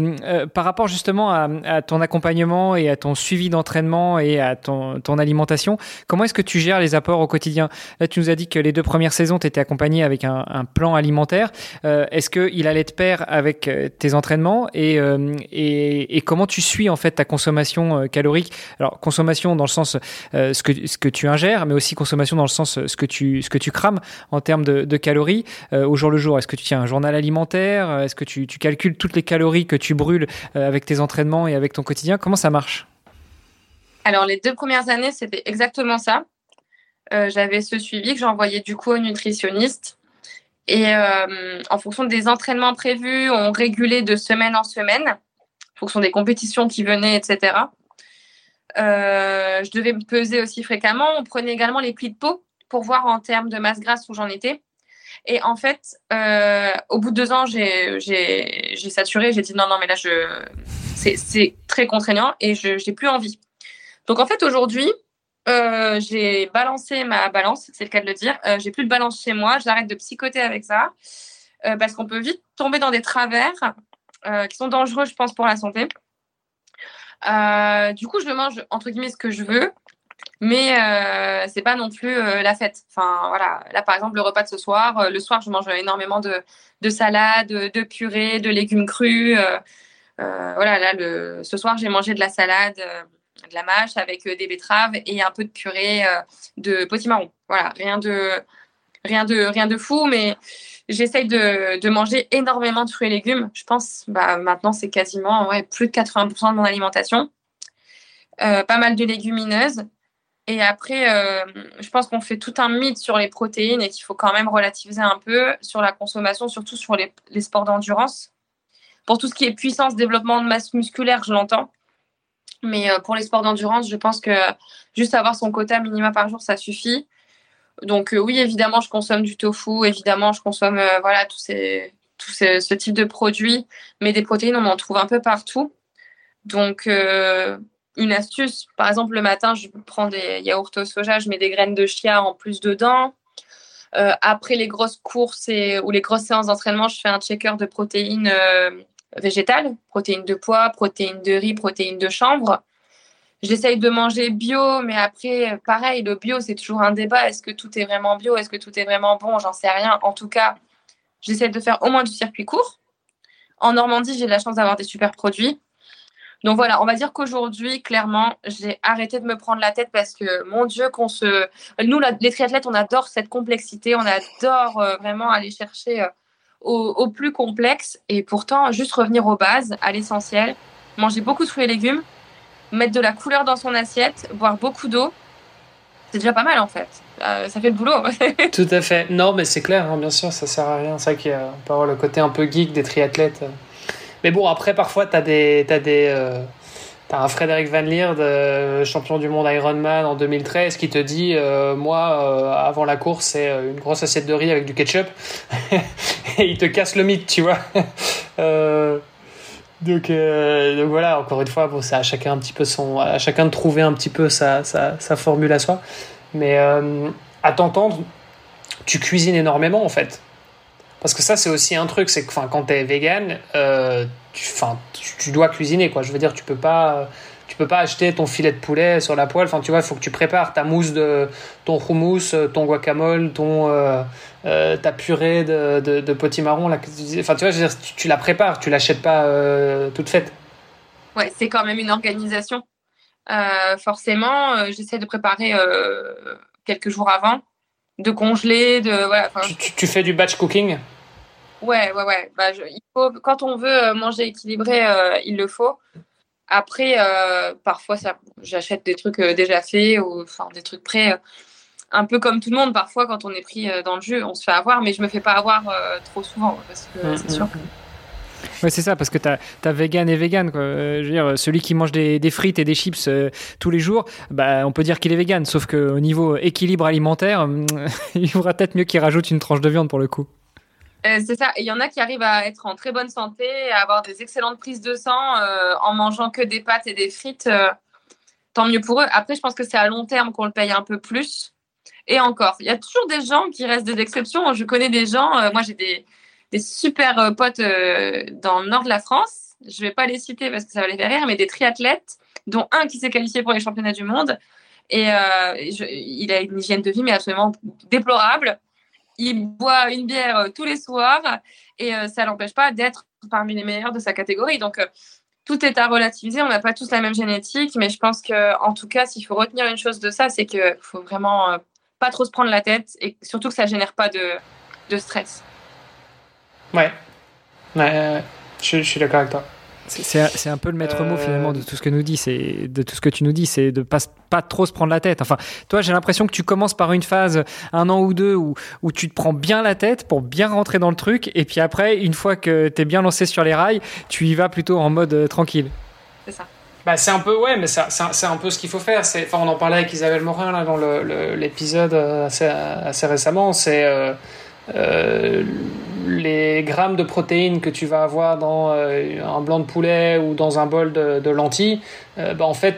par rapport justement à, ton accompagnement et à ton suivi d'entraînement et à ton, ton alimentation, comment est-ce que tu gères les apports au quotidien? Là, tu nous as dit que les deux premières saisons, tu étais accompagné avec un, un plan alimentaire. est-ce qu'il allait de pair avec tes entraînements et, euh, et, comment tu suis en fait ta consommation euh, calorique? Alors consommation dans le sens euh, ce que ce que tu ingères, mais aussi consommation dans le sens ce que tu ce que tu crames en termes de, de calories au jour le jour. Est-ce que tu tiens un journal alimentaire? Est-ce que tu, tu calcules toutes les calories que tu brûles avec tes entraînements et avec ton quotidien? Comment ça marche? Alors les deux premières années, c'était exactement ça. J'avais ce suivi que j'envoyais du coup au nutritionniste et euh, en fonction des entraînements prévus, on régulait de semaine en semaine, en fonction des compétitions qui venaient, etc. Euh, je devais me peser aussi fréquemment. On prenait également les plis de peau pour voir en termes de masse grasse où j'en étais. Et en fait, euh, au bout de deux ans, j'ai saturé. J'ai dit non, non, mais là, c'est très contraignant et je n'ai plus envie. Donc en fait, aujourd'hui, euh, j'ai balancé ma balance, c'est le cas de le dire. Euh, j'ai plus de balance chez moi. J'arrête de psychoter avec ça euh, parce qu'on peut vite tomber dans des travers qui sont dangereux, je pense, pour la santé. du coup, je mange entre guillemets ce que je veux, mais c'est pas non plus la fête. Enfin, voilà. Là, par exemple, le repas de ce soir. le soir, je mange énormément de, de salade, de purée, de légumes crus. voilà, là, ce soir, j'ai mangé de la salade de la mâche avec euh, des betteraves et un peu de purée euh, de potimarron. Voilà, rien de, rien de, rien de fou, mais j'essaye de, de, manger énormément de fruits et légumes. Je pense, bah, maintenant, c'est quasiment ouais, plus de 80% de mon alimentation. Euh, pas mal de légumineuses. Et après, je pense qu'on fait tout un mythe sur les protéines et qu'il faut quand même relativiser un peu sur la consommation, surtout sur les, les sports d'endurance. Pour tout ce qui est puissance, développement de masse musculaire, je l'entends. Mais euh, pour les sports d'endurance, je pense que juste avoir son quota minima par jour, ça suffit. Donc euh, oui, évidemment, je consomme du tofu, évidemment, je consomme euh, voilà tous ces tout ce, type de produits, mais des protéines, on en trouve un peu partout. Donc une astuce, par exemple, le matin, je prends des yaourts au soja, je mets des graines de chia en plus dedans. après les grosses courses et, ou les grosses séances d'entraînement, je fais un checker de protéines végétales, protéines de pois, protéines de riz, protéines de chanvre. J'essaye de manger bio, mais après, pareil, le bio, c'est toujours un débat. Est-ce que tout est vraiment bio? Est-ce que tout est vraiment bon? J'en sais rien. En tout cas, j'essaie de faire au moins du circuit court. En Normandie, j'ai la chance d'avoir des super produits. Donc voilà, on va dire qu'aujourd'hui, clairement, j'ai arrêté de me prendre la tête parce que, mon Dieu, qu'on se... Nous, les triathlètes, on adore cette complexité, on adore euh, vraiment aller chercher euh, au, plus complexe. Et pourtant, juste revenir aux bases, à l'essentiel, manger beaucoup de fruits et légumes, mettre de la couleur dans son assiette, boire beaucoup d'eau, c'est déjà pas mal en fait. Euh, ça fait le boulot. Tout à fait. Non, mais c'est clair, hein, bien sûr, ça sert à rien. C'est vrai qu'il y a le côté un peu geek des triathlètes. Mais bon, après, parfois, tu as des. As des euh, Un Frédéric Van Lierde, euh, champion du monde Ironman en 2013, qui te dit euh, Moi, euh, avant la course, c'est une grosse assiette de riz avec du ketchup. et il te casse le mythe, tu vois. donc, donc, voilà, encore une fois, bon, c'est à chacun un petit peu son. à chacun de trouver un petit peu sa, sa formule à soi. Mais à t'entendre, tu cuisines énormément en fait. Parce que ça, c'est aussi un truc, c'est que quand tu es vegan, tu, tu dois cuisiner, quoi. Je veux dire, tu peux pas, tu peux pas acheter ton filet de poulet sur la poêle. Enfin, tu vois, il faut que tu prépares ta mousse de ton hummus, ton guacamole, ton euh, euh, ta purée de, de, de potimarron. Là, enfin, tu vois, je veux dire, tu, la prépares, tu l'achètes pas euh, toute faite. Ouais, c'est quand même une organisation. forcément, j'essaie de préparer quelques jours avant, de congeler, de voilà. Tu, tu, fais du batch cooking? Ouais, ouais, ouais. Bah, il faut, quand on veut euh, manger équilibré, euh, il le faut. Après, euh, parfois, j'achète des trucs déjà faits ou enfin, des trucs prêts. un peu comme tout le monde, parfois, quand on est pris dans le jeu, on se fait avoir, mais je me fais pas avoir trop souvent parce que mmh, c'est sûr mmh, Ouais, c'est ça, parce que tu as, vegan et vegan. Quoi. je veux dire, celui qui mange des, frites et des chips tous les jours, bah, on peut dire qu'il est vegan, sauf qu'au niveau équilibre alimentaire, il faudra peut-être mieux qu'il rajoute une tranche de viande pour le coup. C'est ça. Il y en a qui arrivent à être en très bonne santé, à avoir des excellentes prises de sang en mangeant que des pâtes et des frites. tant mieux pour eux. Après, je pense que c'est à long terme qu'on le paye un peu plus. Et encore, il y a toujours des gens qui restent des exceptions. Je connais des gens, euh, moi j'ai des, super euh, potes euh, dans le nord de la France. Je ne vais pas les citer parce que ça va les faire rire, mais des triathlètes, dont un qui s'est qualifié pour les championnats du monde. Et il a une hygiène de vie, mais absolument déplorable. Il boit une bière tous les soirs et ça l'empêche pas d'être parmi les meilleurs de sa catégorie. Donc, tout est à relativiser. On n'a pas tous la même génétique, mais je pense que, en tout cas, s'il faut retenir une chose de ça, c'est qu'il faut vraiment pas trop se prendre la tête et surtout que ça génère pas de, stress. Ouais, ouais je, suis d'accord avec toi. C'est un peu le maître mot finalement de tout ce que nous dit, c'est de tout ce que tu nous dis, c'est de pas pas trop se prendre la tête. Enfin, toi, j'ai l'impression que tu commences par une phase un an ou deux où, où tu te prends bien la tête pour bien rentrer dans le truc, et puis après, une fois que tu es bien lancé sur les rails, tu y vas plutôt en mode euh, tranquille. C'est ça. Bah, c'est un peu, ouais, mais c'est un peu ce qu'il faut faire. Enfin, on en parlait avec Isabelle Morin là, dans l'épisode euh, assez, assez, récemment. C'est euh, euh, les grammes de protéines que tu vas avoir dans un blanc de poulet ou dans un bol de, lentilles. bah, en fait,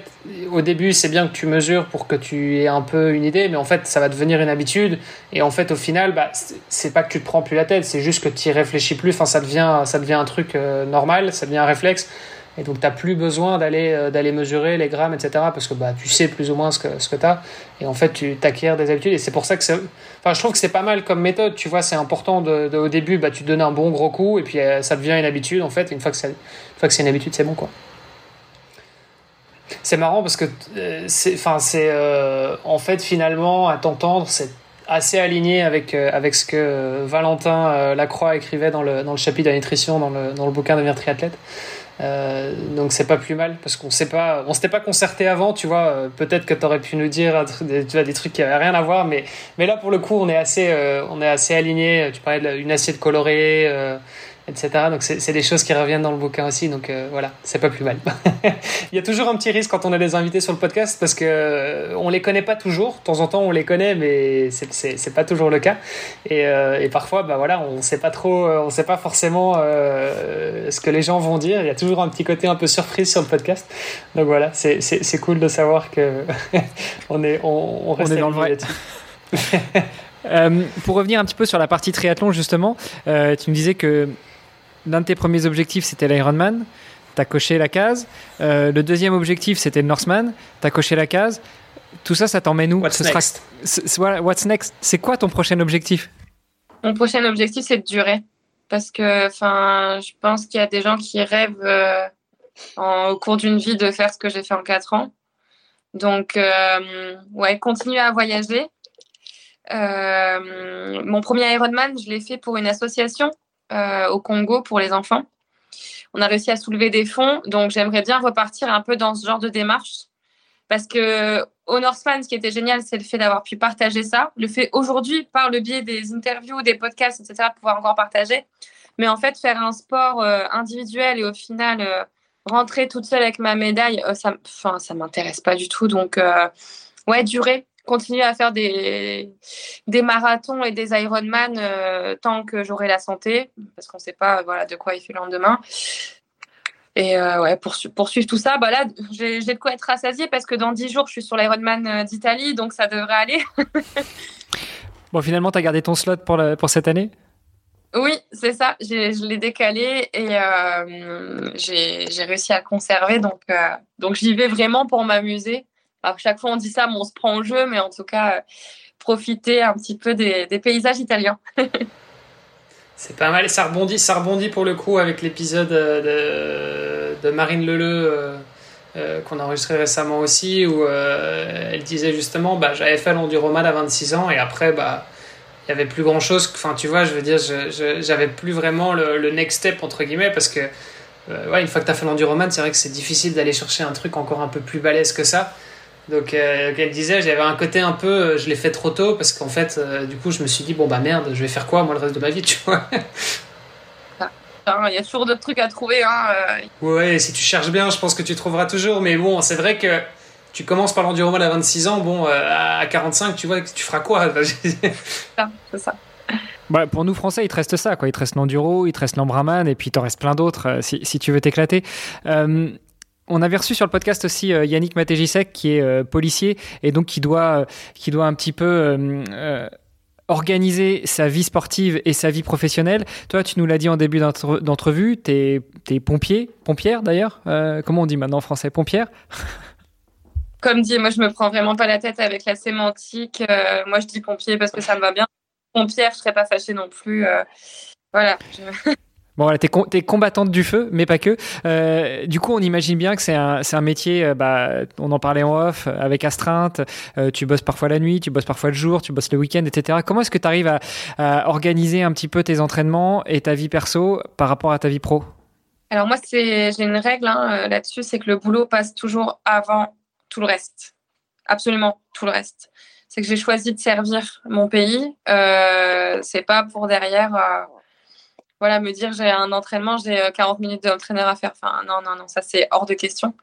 au début, c'est bien que tu mesures pour que tu aies un peu une idée, mais en fait, ça va devenir une habitude. Et en fait, au final, bah, c'est pas que tu te prends plus la tête, c'est juste que tu y réfléchis plus. Enfin, ça devient, ça devient un truc normal, ça devient un réflexe. Et donc, tu n'as plus besoin d'aller euh, d'aller mesurer les grammes, etc. Parce que bah, tu sais plus ou moins ce que, ce que tu as. Et en fait, tu t'acquiers des habitudes. Et c'est pour ça que c'est. Enfin, je trouve que c'est pas mal comme méthode. Tu vois, c'est important au début, bah, tu donnes un bon gros coup. Et puis, euh, ça devient une habitude, en fait. une fois que, une fois que c'est une habitude, c'est bon, quoi. C'est marrant parce que euh, c'est, enfin, c'est en fait finalement à t'entendre, c'est assez aligné avec, avec ce que Valentin Lacroix écrivait dans le, dans le chapitre de la nutrition dans le, dans le bouquin Devenir triathlète. Euh, donc c'est pas plus mal parce qu'on sait pas, on s'était pas concerté avant, tu vois. Euh, peut-être que tu aurais pu nous dire des, tu vois, des trucs qui avaient rien à voir, mais mais là pour le coup on est assez, euh, on est assez aligné. Tu parlais d'une assiette colorée, etc. Donc c'est des choses qui reviennent dans le bouquin aussi. Donc euh, voilà, c'est pas plus mal. Il y a toujours un petit risque quand on a des invités sur le podcast parce que euh, on les connaît pas toujours. De temps en temps, on les connaît, mais c'est pas toujours le cas. Et, euh, et, parfois, bah voilà, on sait pas trop, on sait pas forcément ce que les gens vont dire. Il y a toujours un petit côté un peu surprise sur le podcast. Donc voilà, c'est cool de savoir que on est on, reste on est dans le vrai. pour revenir un petit peu sur la partie triathlon justement, tu me disais que l'un de tes premiers objectifs, c'était l'Ironman. Tu as coché la case. Euh, le deuxième objectif, c'était le Northman. Tu as coché la case. Tout ça, ça t'emmène où What's next? What's next? C'est quoi ton prochain objectif? Mon prochain objectif, c'est de durer. Parce que je pense qu'il y a des gens qui rêvent euh, au cours d'une vie de faire ce que j'ai fait en 4 ans. Donc, euh, ouais, continuer à voyager. mon premier Ironman, je l'ai fait pour une association euh, au Congo pour les enfants. On a réussi à soulever des fonds, donc j'aimerais bien repartir un peu dans ce genre de démarche. Parce que au Northman, ce qui était génial, c'est le fait d'avoir pu partager ça. Le fait aujourd'hui, par le biais des interviews, des podcasts, etc., pouvoir encore partager. Mais en fait, faire un sport euh, individuel et au final, euh, rentrer toute seule avec ma médaille, ça, ça m'intéresse pas du tout. Donc, ouais, durer continuer à faire des, des marathons et des Ironman euh, tant que j'aurai la santé, parce qu'on ne sait pas voilà, de quoi il fait le lendemain. Et euh, ouais, pour, poursuivre tout ça, bah là, j'ai de quoi être rassasié parce que dans 10 jours, je suis sur l'Ironman euh, d'Italie, donc ça devrait aller. bon, finalement, tu as gardé ton slot pour, pour cette année? Oui, c'est ça. Je l'ai décalé et j'ai réussi à le conserver. Donc, donc j'y vais vraiment pour m'amuser chaque fois on dit ça, mais on se prend au jeu, mais en tout cas, euh, profiter un petit peu des, paysages italiens. C'est pas mal, ça rebondit, ça rebondit pour le coup avec l'épisode euh, de, Marine Leleu euh, qu'on a enregistré récemment aussi, où elle disait justement, bah, j'avais fait l'enduroman à 26 ans et après, bah, il y avait plus grand chose. Enfin, tu vois, je veux dire, j'avais plus vraiment le, next step entre guillemets parce que, une fois que tu as fait l'enduroman, c'est vrai que c'est difficile d'aller chercher un truc encore un peu plus balèze que ça. Donc, euh, elle disait, j'avais un côté un peu, euh, je l'ai fait trop tôt parce qu'en fait, euh, du coup, je me suis dit, bon bah merde, je vais faire quoi moi le reste de ma vie, tu vois? Hein. Il y a toujours d'autres trucs à trouver. Hein. Ouais, si tu cherches bien, je pense que tu trouveras toujours. Mais bon, c'est vrai que tu commences par l'enduroman à 26 ans, bon, à 45, tu vois, tu feras quoi? C'est ça. Bah, pour nous Français, il te reste ça, quoi. Il te reste l'enduro, il te reste l'embraman, et puis il t'en reste plein d'autres si, si, tu veux t'éclater. Euh, on avait reçu sur le podcast aussi euh, Yannick Matejisek, qui est euh, policier et donc qui doit, qui doit un petit peu organiser sa vie sportive et sa vie professionnelle. Toi, tu nous l'as dit en début d'entrevue, tu es, pompier, pompière d'ailleurs. comment on dit maintenant en français Pompière? Comme dit, moi je me prends vraiment pas la tête avec la sémantique. moi je dis pompier parce que ça me va bien. Pompière, je serais pas fâchée non plus. voilà. Bon, voilà, t'es, es combattante du feu, mais pas que. Euh, du coup, on imagine bien que c'est un, métier, euh, bah, on en parlait en off, avec astreinte. Euh, tu bosses parfois la nuit, tu bosses parfois le jour, tu bosses le week-end, etc. Comment est-ce que tu arrives à, organiser un petit peu tes entraînements et ta vie perso par rapport à ta vie pro? Alors moi, j'ai une règle hein, là-dessus, c'est que le boulot passe toujours avant tout le reste. Absolument tout le reste. C'est que j'ai choisi de servir mon pays. c'est pas pour derrière voilà, me dire j'ai un entraînement, j'ai 40 euh, minutes d'entraîneur à faire. Enfin, non, non, non, ça c'est hors de question.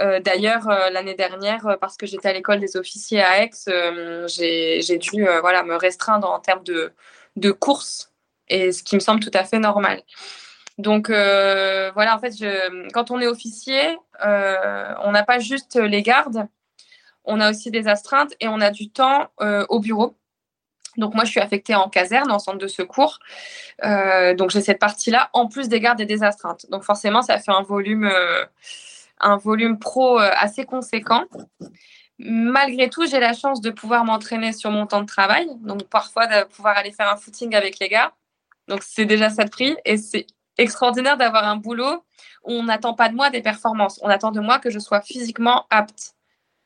Euh, d'ailleurs, euh, l'année dernière, parce que j'étais à l'école des officiers à Aix, j'ai dû voilà, me restreindre en termes de, de courses, et ce qui me semble tout à fait normal. Donc voilà, en fait, je, quand on est officier, on n'a pas juste les gardes, on a aussi des astreintes et on a du temps au bureau. Donc moi, je suis affectée en caserne, en centre de secours. Euh, donc j'ai cette partie-là, en plus des gardes et des astreintes. Donc forcément, ça fait un volume, euh, un volume pro euh, assez conséquent. Malgré tout, j'ai la chance de pouvoir m'entraîner sur mon temps de travail. Donc parfois, de pouvoir aller faire un footing avec les gars. Donc c'est déjà ça de prix. Et c'est extraordinaire d'avoir un boulot où on n'attend pas de moi des performances. On attend de moi que je sois physiquement apte.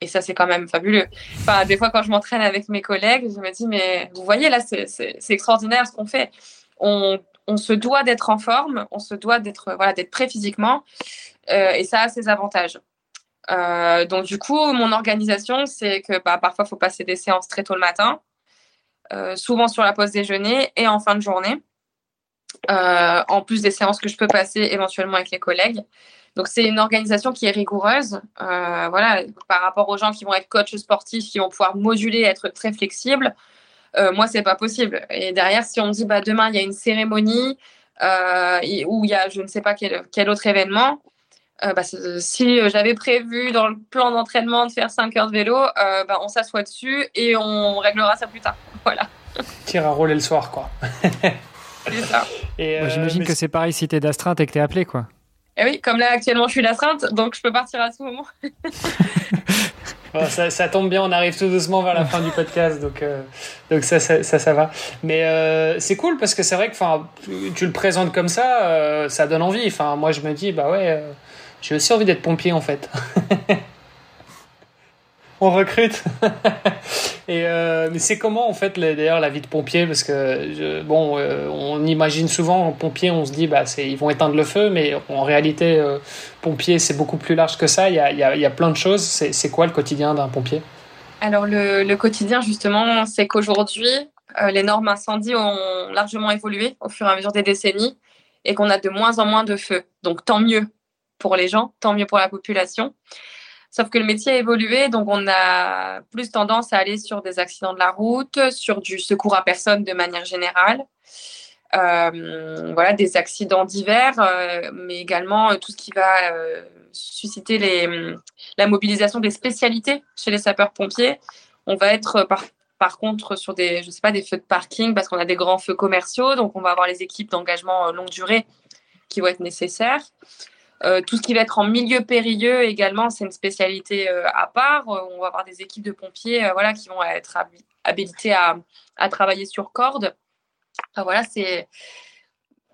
Et ça, c'est quand même fabuleux. Enfin, des fois, quand je m'entraîne avec mes collègues, je me dis, mais vous voyez, là, c'est extraordinaire ce qu'on fait. On, on, se doit d'être en forme, on se doit d'être voilà, prêt physiquement. Euh, et ça a ses avantages. Euh, donc, du coup, mon organisation, c'est que bah, parfois, il faut passer des séances très tôt le matin, euh, souvent sur la pause déjeuner et en fin de journée, en plus des séances que je peux passer éventuellement avec les collègues. Donc c'est une organisation qui est rigoureuse. Euh, voilà, par rapport aux gens qui vont être coachs sportifs, qui vont pouvoir moduler, être très flexibles. Euh, moi, c'est pas possible. Et derrière, si on me dit bah demain il y a une cérémonie euh, ou il y a je ne sais pas quel, quel autre événement, euh, bah, si j'avais prévu dans le plan d'entraînement de faire 5 heures de vélo, euh, bah, on s'assoit dessus et on réglera ça plus tard. Voilà. Tire à rouler le soir, quoi. c'est ça. J'imagine que c'est pareil si t'es d'astreinte et que t'es appelé, quoi. Et eh oui, comme là actuellement je suis l'astreinte, donc je peux partir à tout moment. ça, tombe bien, on arrive tout doucement vers la fin du podcast, donc, euh, donc ça, ça, ça, va. Mais euh, c'est cool parce que c'est vrai que tu le présentes comme ça, euh, ça donne envie. Moi je me dis, bah ouais, j'ai aussi envie d'être pompier en fait. on recrute. Et euh, mais c'est comment en fait d'ailleurs la vie de pompier? Parce que bon euh, on imagine souvent pompier on se dit bah c'est ils vont éteindre le feu mais en réalité euh, pompier c'est beaucoup plus large que ça. Il y a, y a, y a plein de choses. C'est quoi le quotidien d'un pompier? Alors le, le, quotidien justement c'est qu'aujourd'hui les normes incendie ont largement évolué au fur et à mesure des décennies et qu'on a de moins en moins de feux. Donc tant mieux pour les gens tant mieux pour la population Sauf que le métier a évolué, donc on a plus tendance à aller sur des accidents de la route, sur du secours à personne de manière générale. Euh, voilà, des accidents divers, euh, mais également euh, tout ce qui va susciter les, la mobilisation des spécialités chez les sapeurs-pompiers. On va être par, par contre sur des, je sais pas, des feux de parking parce qu'on a des grands feux commerciaux, donc on va avoir les équipes d'engagement longue durée qui vont être nécessaires. Euh, tout ce qui va être en milieu périlleux également, c'est une spécialité euh, à part. Euh, on va avoir des équipes de pompiers voilà, qui vont être habilitées à, à travailler sur corde. voilà, c'est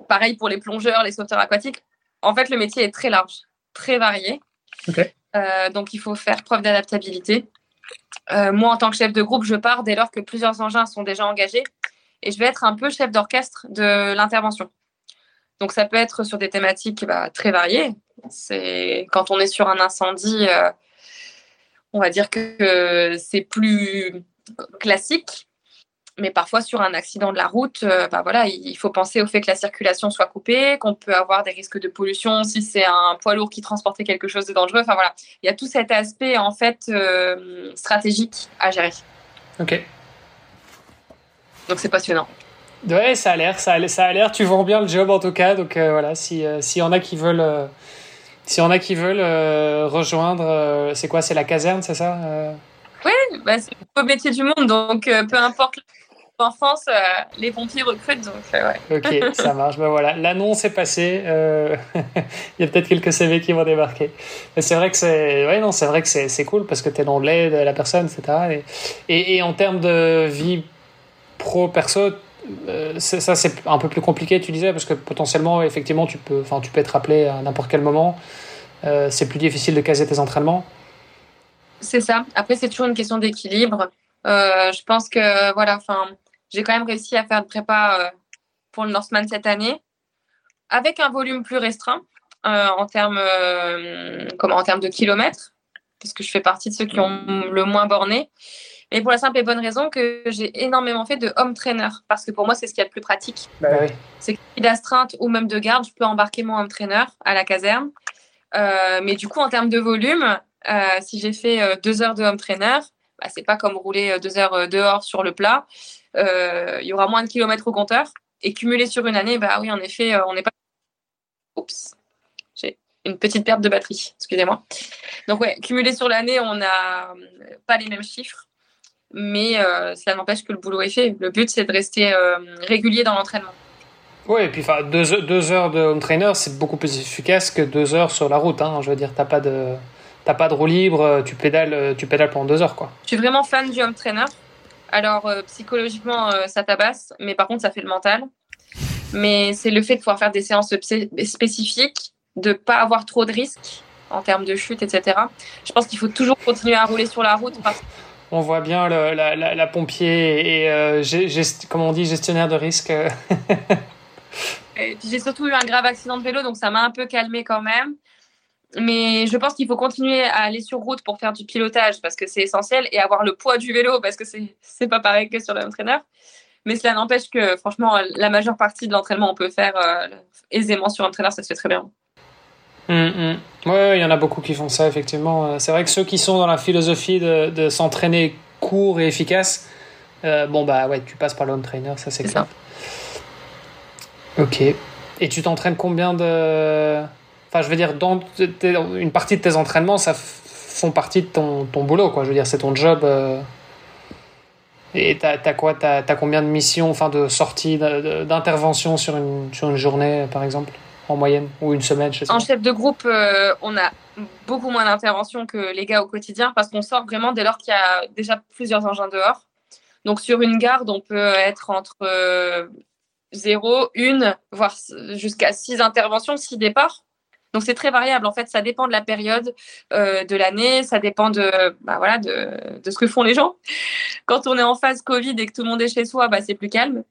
pareil pour les plongeurs, les sauveteurs aquatiques. En fait, le métier est très large, très varié. donc, il faut faire preuve d'adaptabilité. moi, en tant que chef de groupe, je pars dès lors que plusieurs engins sont déjà engagés et je vais être un peu chef d'orchestre de l'intervention. Donc ça peut être sur des thématiques bah, très variées. C'est quand on est sur un incendie, euh, on va dire que c'est plus classique. Mais parfois, sur un accident de la route, euh, bah voilà, il faut penser au fait que la circulation soit coupée, qu'on peut avoir des risques de pollution si c'est un poids lourd qui transportait quelque chose de dangereux. Enfin voilà, il y a tout cet aspect en fait euh, stratégique à gérer. Ok. Donc c'est passionnant. Ouais, ça a l'air, ça a, ça a l'air. Tu vends bien le job en tout cas. Donc euh, voilà, si s'il y en a qui veulent, si on a qui veulent rejoindre, c'est quoi, c'est la caserne, c'est ça oui, bah, c'est le beau métier du monde, donc euh, peu importe l'enfance, euh, les pompiers recrutent. Donc, euh, ouais. Ok, ça marche. Ben voilà, l'annonce est passée. Il y a peut-être quelques CV qui vont débarquer. Mais c'est vrai que c'est, ouais, non, c'est vrai que c'est cool parce que tu es dans l'aide de la personne, etc. Et, et, en termes de vie pro perso, ça c'est un peu plus compliqué, tu disais, parce que potentiellement, effectivement, tu peux, tu peux être appelé à n'importe quel moment. c'est plus difficile de caser tes entraînements. C'est ça. Après, c'est toujours une question d'équilibre. Euh, je pense que voilà, enfin, j'ai quand même réussi à faire de prépa euh, pour le Northman cette année, avec un volume plus restreint euh, en termes, comment, en termes de kilomètres, parce que je fais partie de ceux qui ont le moins borné. Mais pour la simple et bonne raison que j'ai énormément fait de home trainer, parce que pour moi, c'est ce qui est le plus pratique. Bah oui. C'est d'astreinte ou même de garde, je peux embarquer mon home trainer à la caserne. mais du coup, en termes de volume, euh, si j'ai fait euh, deux heures de home trainer, bah, c'est pas comme rouler euh, deux heures dehors sur le plat. Il y aura moins de kilomètres au compteur. Et cumulé sur une année, bah oui, en effet, on n'est pas. Oups, j'ai une petite perte de batterie, excusez-moi. Donc, ouais, cumulé sur l'année, on n'a pas les mêmes chiffres, mais cela n'empêche que le boulot est fait. Le but, c'est de rester régulier dans l'entraînement. Oui, et puis deux, deux, heures de home trainer, c'est beaucoup plus efficace que deux heures sur la route. Hein. Je veux dire, t'as pas de t'as pas de roue libre, euh, tu pédales, euh, tu pédales pendant deux heures, quoi. Je suis vraiment fan du home trainer. Alors, euh, psychologiquement, ça tabasse, mais par contre, ça fait le mental. Mais c'est le fait de pouvoir faire des séances spécifiques, de pas avoir trop de risques en termes de chute, etc. Je pense qu'il faut toujours continuer à rouler sur la route on voit bien le, la, la, pompier et comment on dit gestionnaire de risque. j'ai surtout eu un grave accident de vélo, donc ça m'a un peu calmé quand même. Mais je pense qu'il faut continuer à aller sur route pour faire du pilotage parce que c'est essentiel et avoir le poids du vélo parce que c'est pas pareil que sur l'entraîneur. Mais cela n'empêche que franchement, la majeure partie de l'entraînement, on peut faire euh, aisément sur l'entraîneur, ça se fait très bien. Hum, hum. Oui, il y en a beaucoup qui font ça, effectivement. Euh, c'est vrai que ceux qui sont dans la philosophie de, s'entraîner court et efficace, euh, bon, bah ouais, tu passes par l'home trainer, ça c'est clair. Ok. Et tu t'entraînes combien de je veux dire, dans une partie de tes entraînements, ça font partie de ton, ton boulot, quoi. Je veux dire, c'est ton job. Euh. Et t'as as quoi? T'as as combien de missions, enfin de sorties, d'interventions sur une, sur une journée, par exemple, en moyenne Ou une semaine je sais En chef de groupe, euh, on a beaucoup moins d'interventions que les gars au quotidien parce qu'on sort vraiment dès lors qu'il y a déjà plusieurs engins dehors. Donc sur une garde, on peut être entre 0, euh, 1, voire jusqu'à 6 interventions, 6 départs. Donc c'est très variable. En fait, ça dépend de la période euh, de l'année, ça dépend de, bah, voilà, de, de, ce que font les gens. Quand on est en phase Covid et que tout le monde est chez soi, bah, c'est plus calme.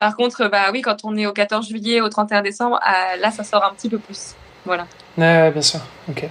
Par contre, bah oui, quand on est au 14 juillet, au 31 décembre, ah, là, ça sort un petit peu plus. Voilà. Bien sûr. Ok.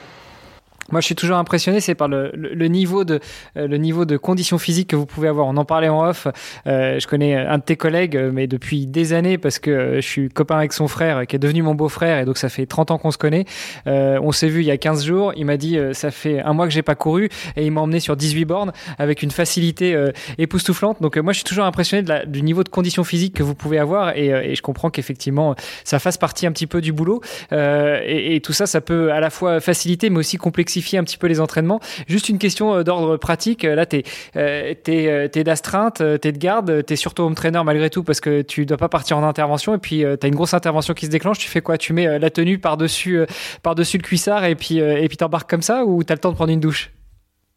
Moi, je suis toujours impressionné, c'est par le, le, niveau de euh, le niveau de conditions physiques que vous pouvez avoir. On en parlait en off. Euh, je connais un de tes collègues, euh, mais depuis des années, parce que je suis copain avec son frère, qui est devenu mon beau-frère, et donc ça fait 30 ans qu'on se connaît. on s'est vu il y a 15 jours. Il m'a dit, ça fait un mois que j'ai pas couru, et il m'a emmené sur 18 bornes avec une facilité époustouflante. Donc moi, je suis toujours impressionné de la, du niveau de conditions physiques que vous pouvez avoir, et, et je comprends qu'effectivement, ça fasse partie un petit peu du boulot. Et, et, tout ça, ça peut à la fois faciliter, mais aussi complexifier un petit peu les entraînements. Juste une question euh, d'ordre pratique. Là, tu es, euh, es, d'astreinte, tu es de garde, tu es surtout home trainer malgré tout parce que tu dois pas partir en intervention et puis euh, tu as une grosse intervention qui se déclenche. Tu fais quoi? Tu mets la tenue par-dessus par -dessus le cuissard et puis et puis t'embarques comme ça ou tu as le temps de prendre une douche?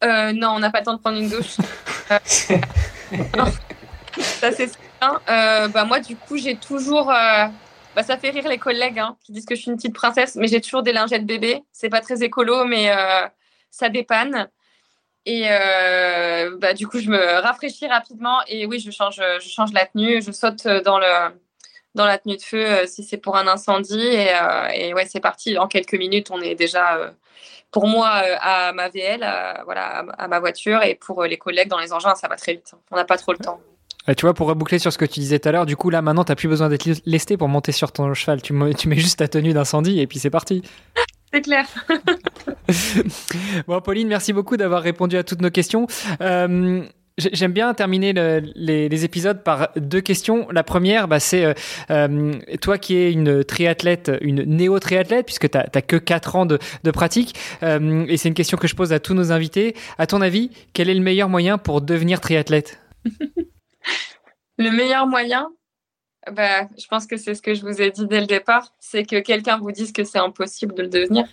Non, on n'a pas le temps de prendre une douche. ça c'est ça. bah, moi, du coup, j'ai toujours bah, ça fait rire les collègues hein, qui disent que je suis une petite princesse, mais j'ai toujours des lingettes bébé. C'est pas très écolo, mais euh, ça dépanne. Et euh, bah, du coup, je me rafraîchis rapidement et oui, je change, je change la tenue, je saute dans, le, dans la tenue de feu euh, si c'est pour un incendie. Et, et ouais, c'est parti. En quelques minutes, on est déjà, pour moi, à ma VL, voilà, à, ma voiture. Et pour les collègues dans les engins, ça va très vite. On n'a pas trop le temps. Tu vois, pour reboucler sur ce que tu disais tout à l'heure, du coup, là, maintenant, tu n'as plus besoin d'être lesté pour monter sur ton cheval. Tu, tu mets juste ta tenue d'incendie et puis c'est parti. C'est clair. bon, Pauline, merci beaucoup d'avoir répondu à toutes nos questions. Euh, J'aime bien terminer les, épisodes par deux questions. La première, bah, c'est euh, euh, toi qui es une triathlète, une néo-triathlète, puisque tu n'as que 4 ans de, pratique, euh, et c'est une question que je pose à tous nos invités. À ton avis, quel est le meilleur moyen pour devenir triathlète? Le meilleur moyen bah, Je pense que c'est ce que je vous ai dit dès le départ, c'est que quelqu'un vous dise que c'est impossible de le devenir.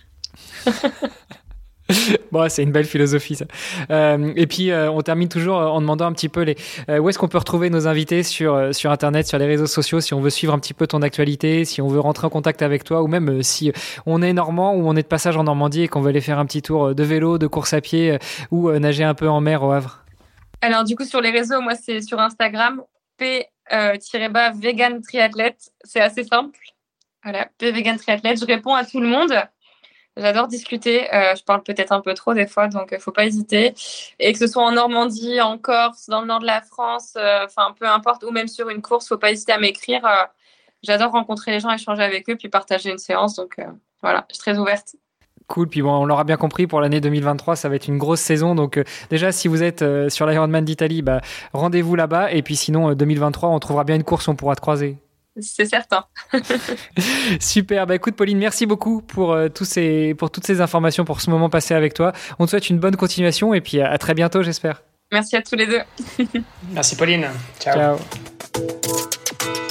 bon, c'est une belle philosophie ça. Euh, et puis euh, on termine toujours en demandant un petit peu les euh, où est-ce qu'on peut retrouver nos invités sur sur internet, sur les réseaux sociaux, si on veut suivre un petit peu ton actualité, si on veut rentrer en contact avec toi, ou même si on est normand ou on est de passage en Normandie et qu'on veut aller faire un petit tour de vélo, de course à pied ou nager un peu en mer au Havre. Alors du coup sur les réseaux, moi c'est sur Instagram p-bas vegan triathlète, c'est assez simple. Voilà, p vegan triathlète, je réponds à tout le monde. J'adore discuter. Euh, je parle peut-être un peu trop des fois, donc il euh, faut pas hésiter. Et que ce soit en Normandie, en Corse, dans le nord de la France, euh, enfin peu importe, ou même sur une course, faut pas hésiter à m'écrire. J'adore rencontrer les gens, échanger avec eux, puis partager une séance. Donc voilà, je suis très ouverte. Cool, puis bon, on l'aura bien compris, pour l'année 2023, ça va être une grosse saison. Donc déjà, si vous êtes sur l'Ironman d'Italie, bah, rendez-vous là-bas. Et puis sinon, 2023, on trouvera bien une course, on pourra te croiser c'est certain. Super. Bah écoute, Pauline, merci beaucoup pour, euh, tous ces, pour toutes ces informations, pour ce moment passé avec toi. On te souhaite une bonne continuation et puis à, très bientôt, j'espère. Merci à tous les deux. merci, Pauline. Ciao. Ciao.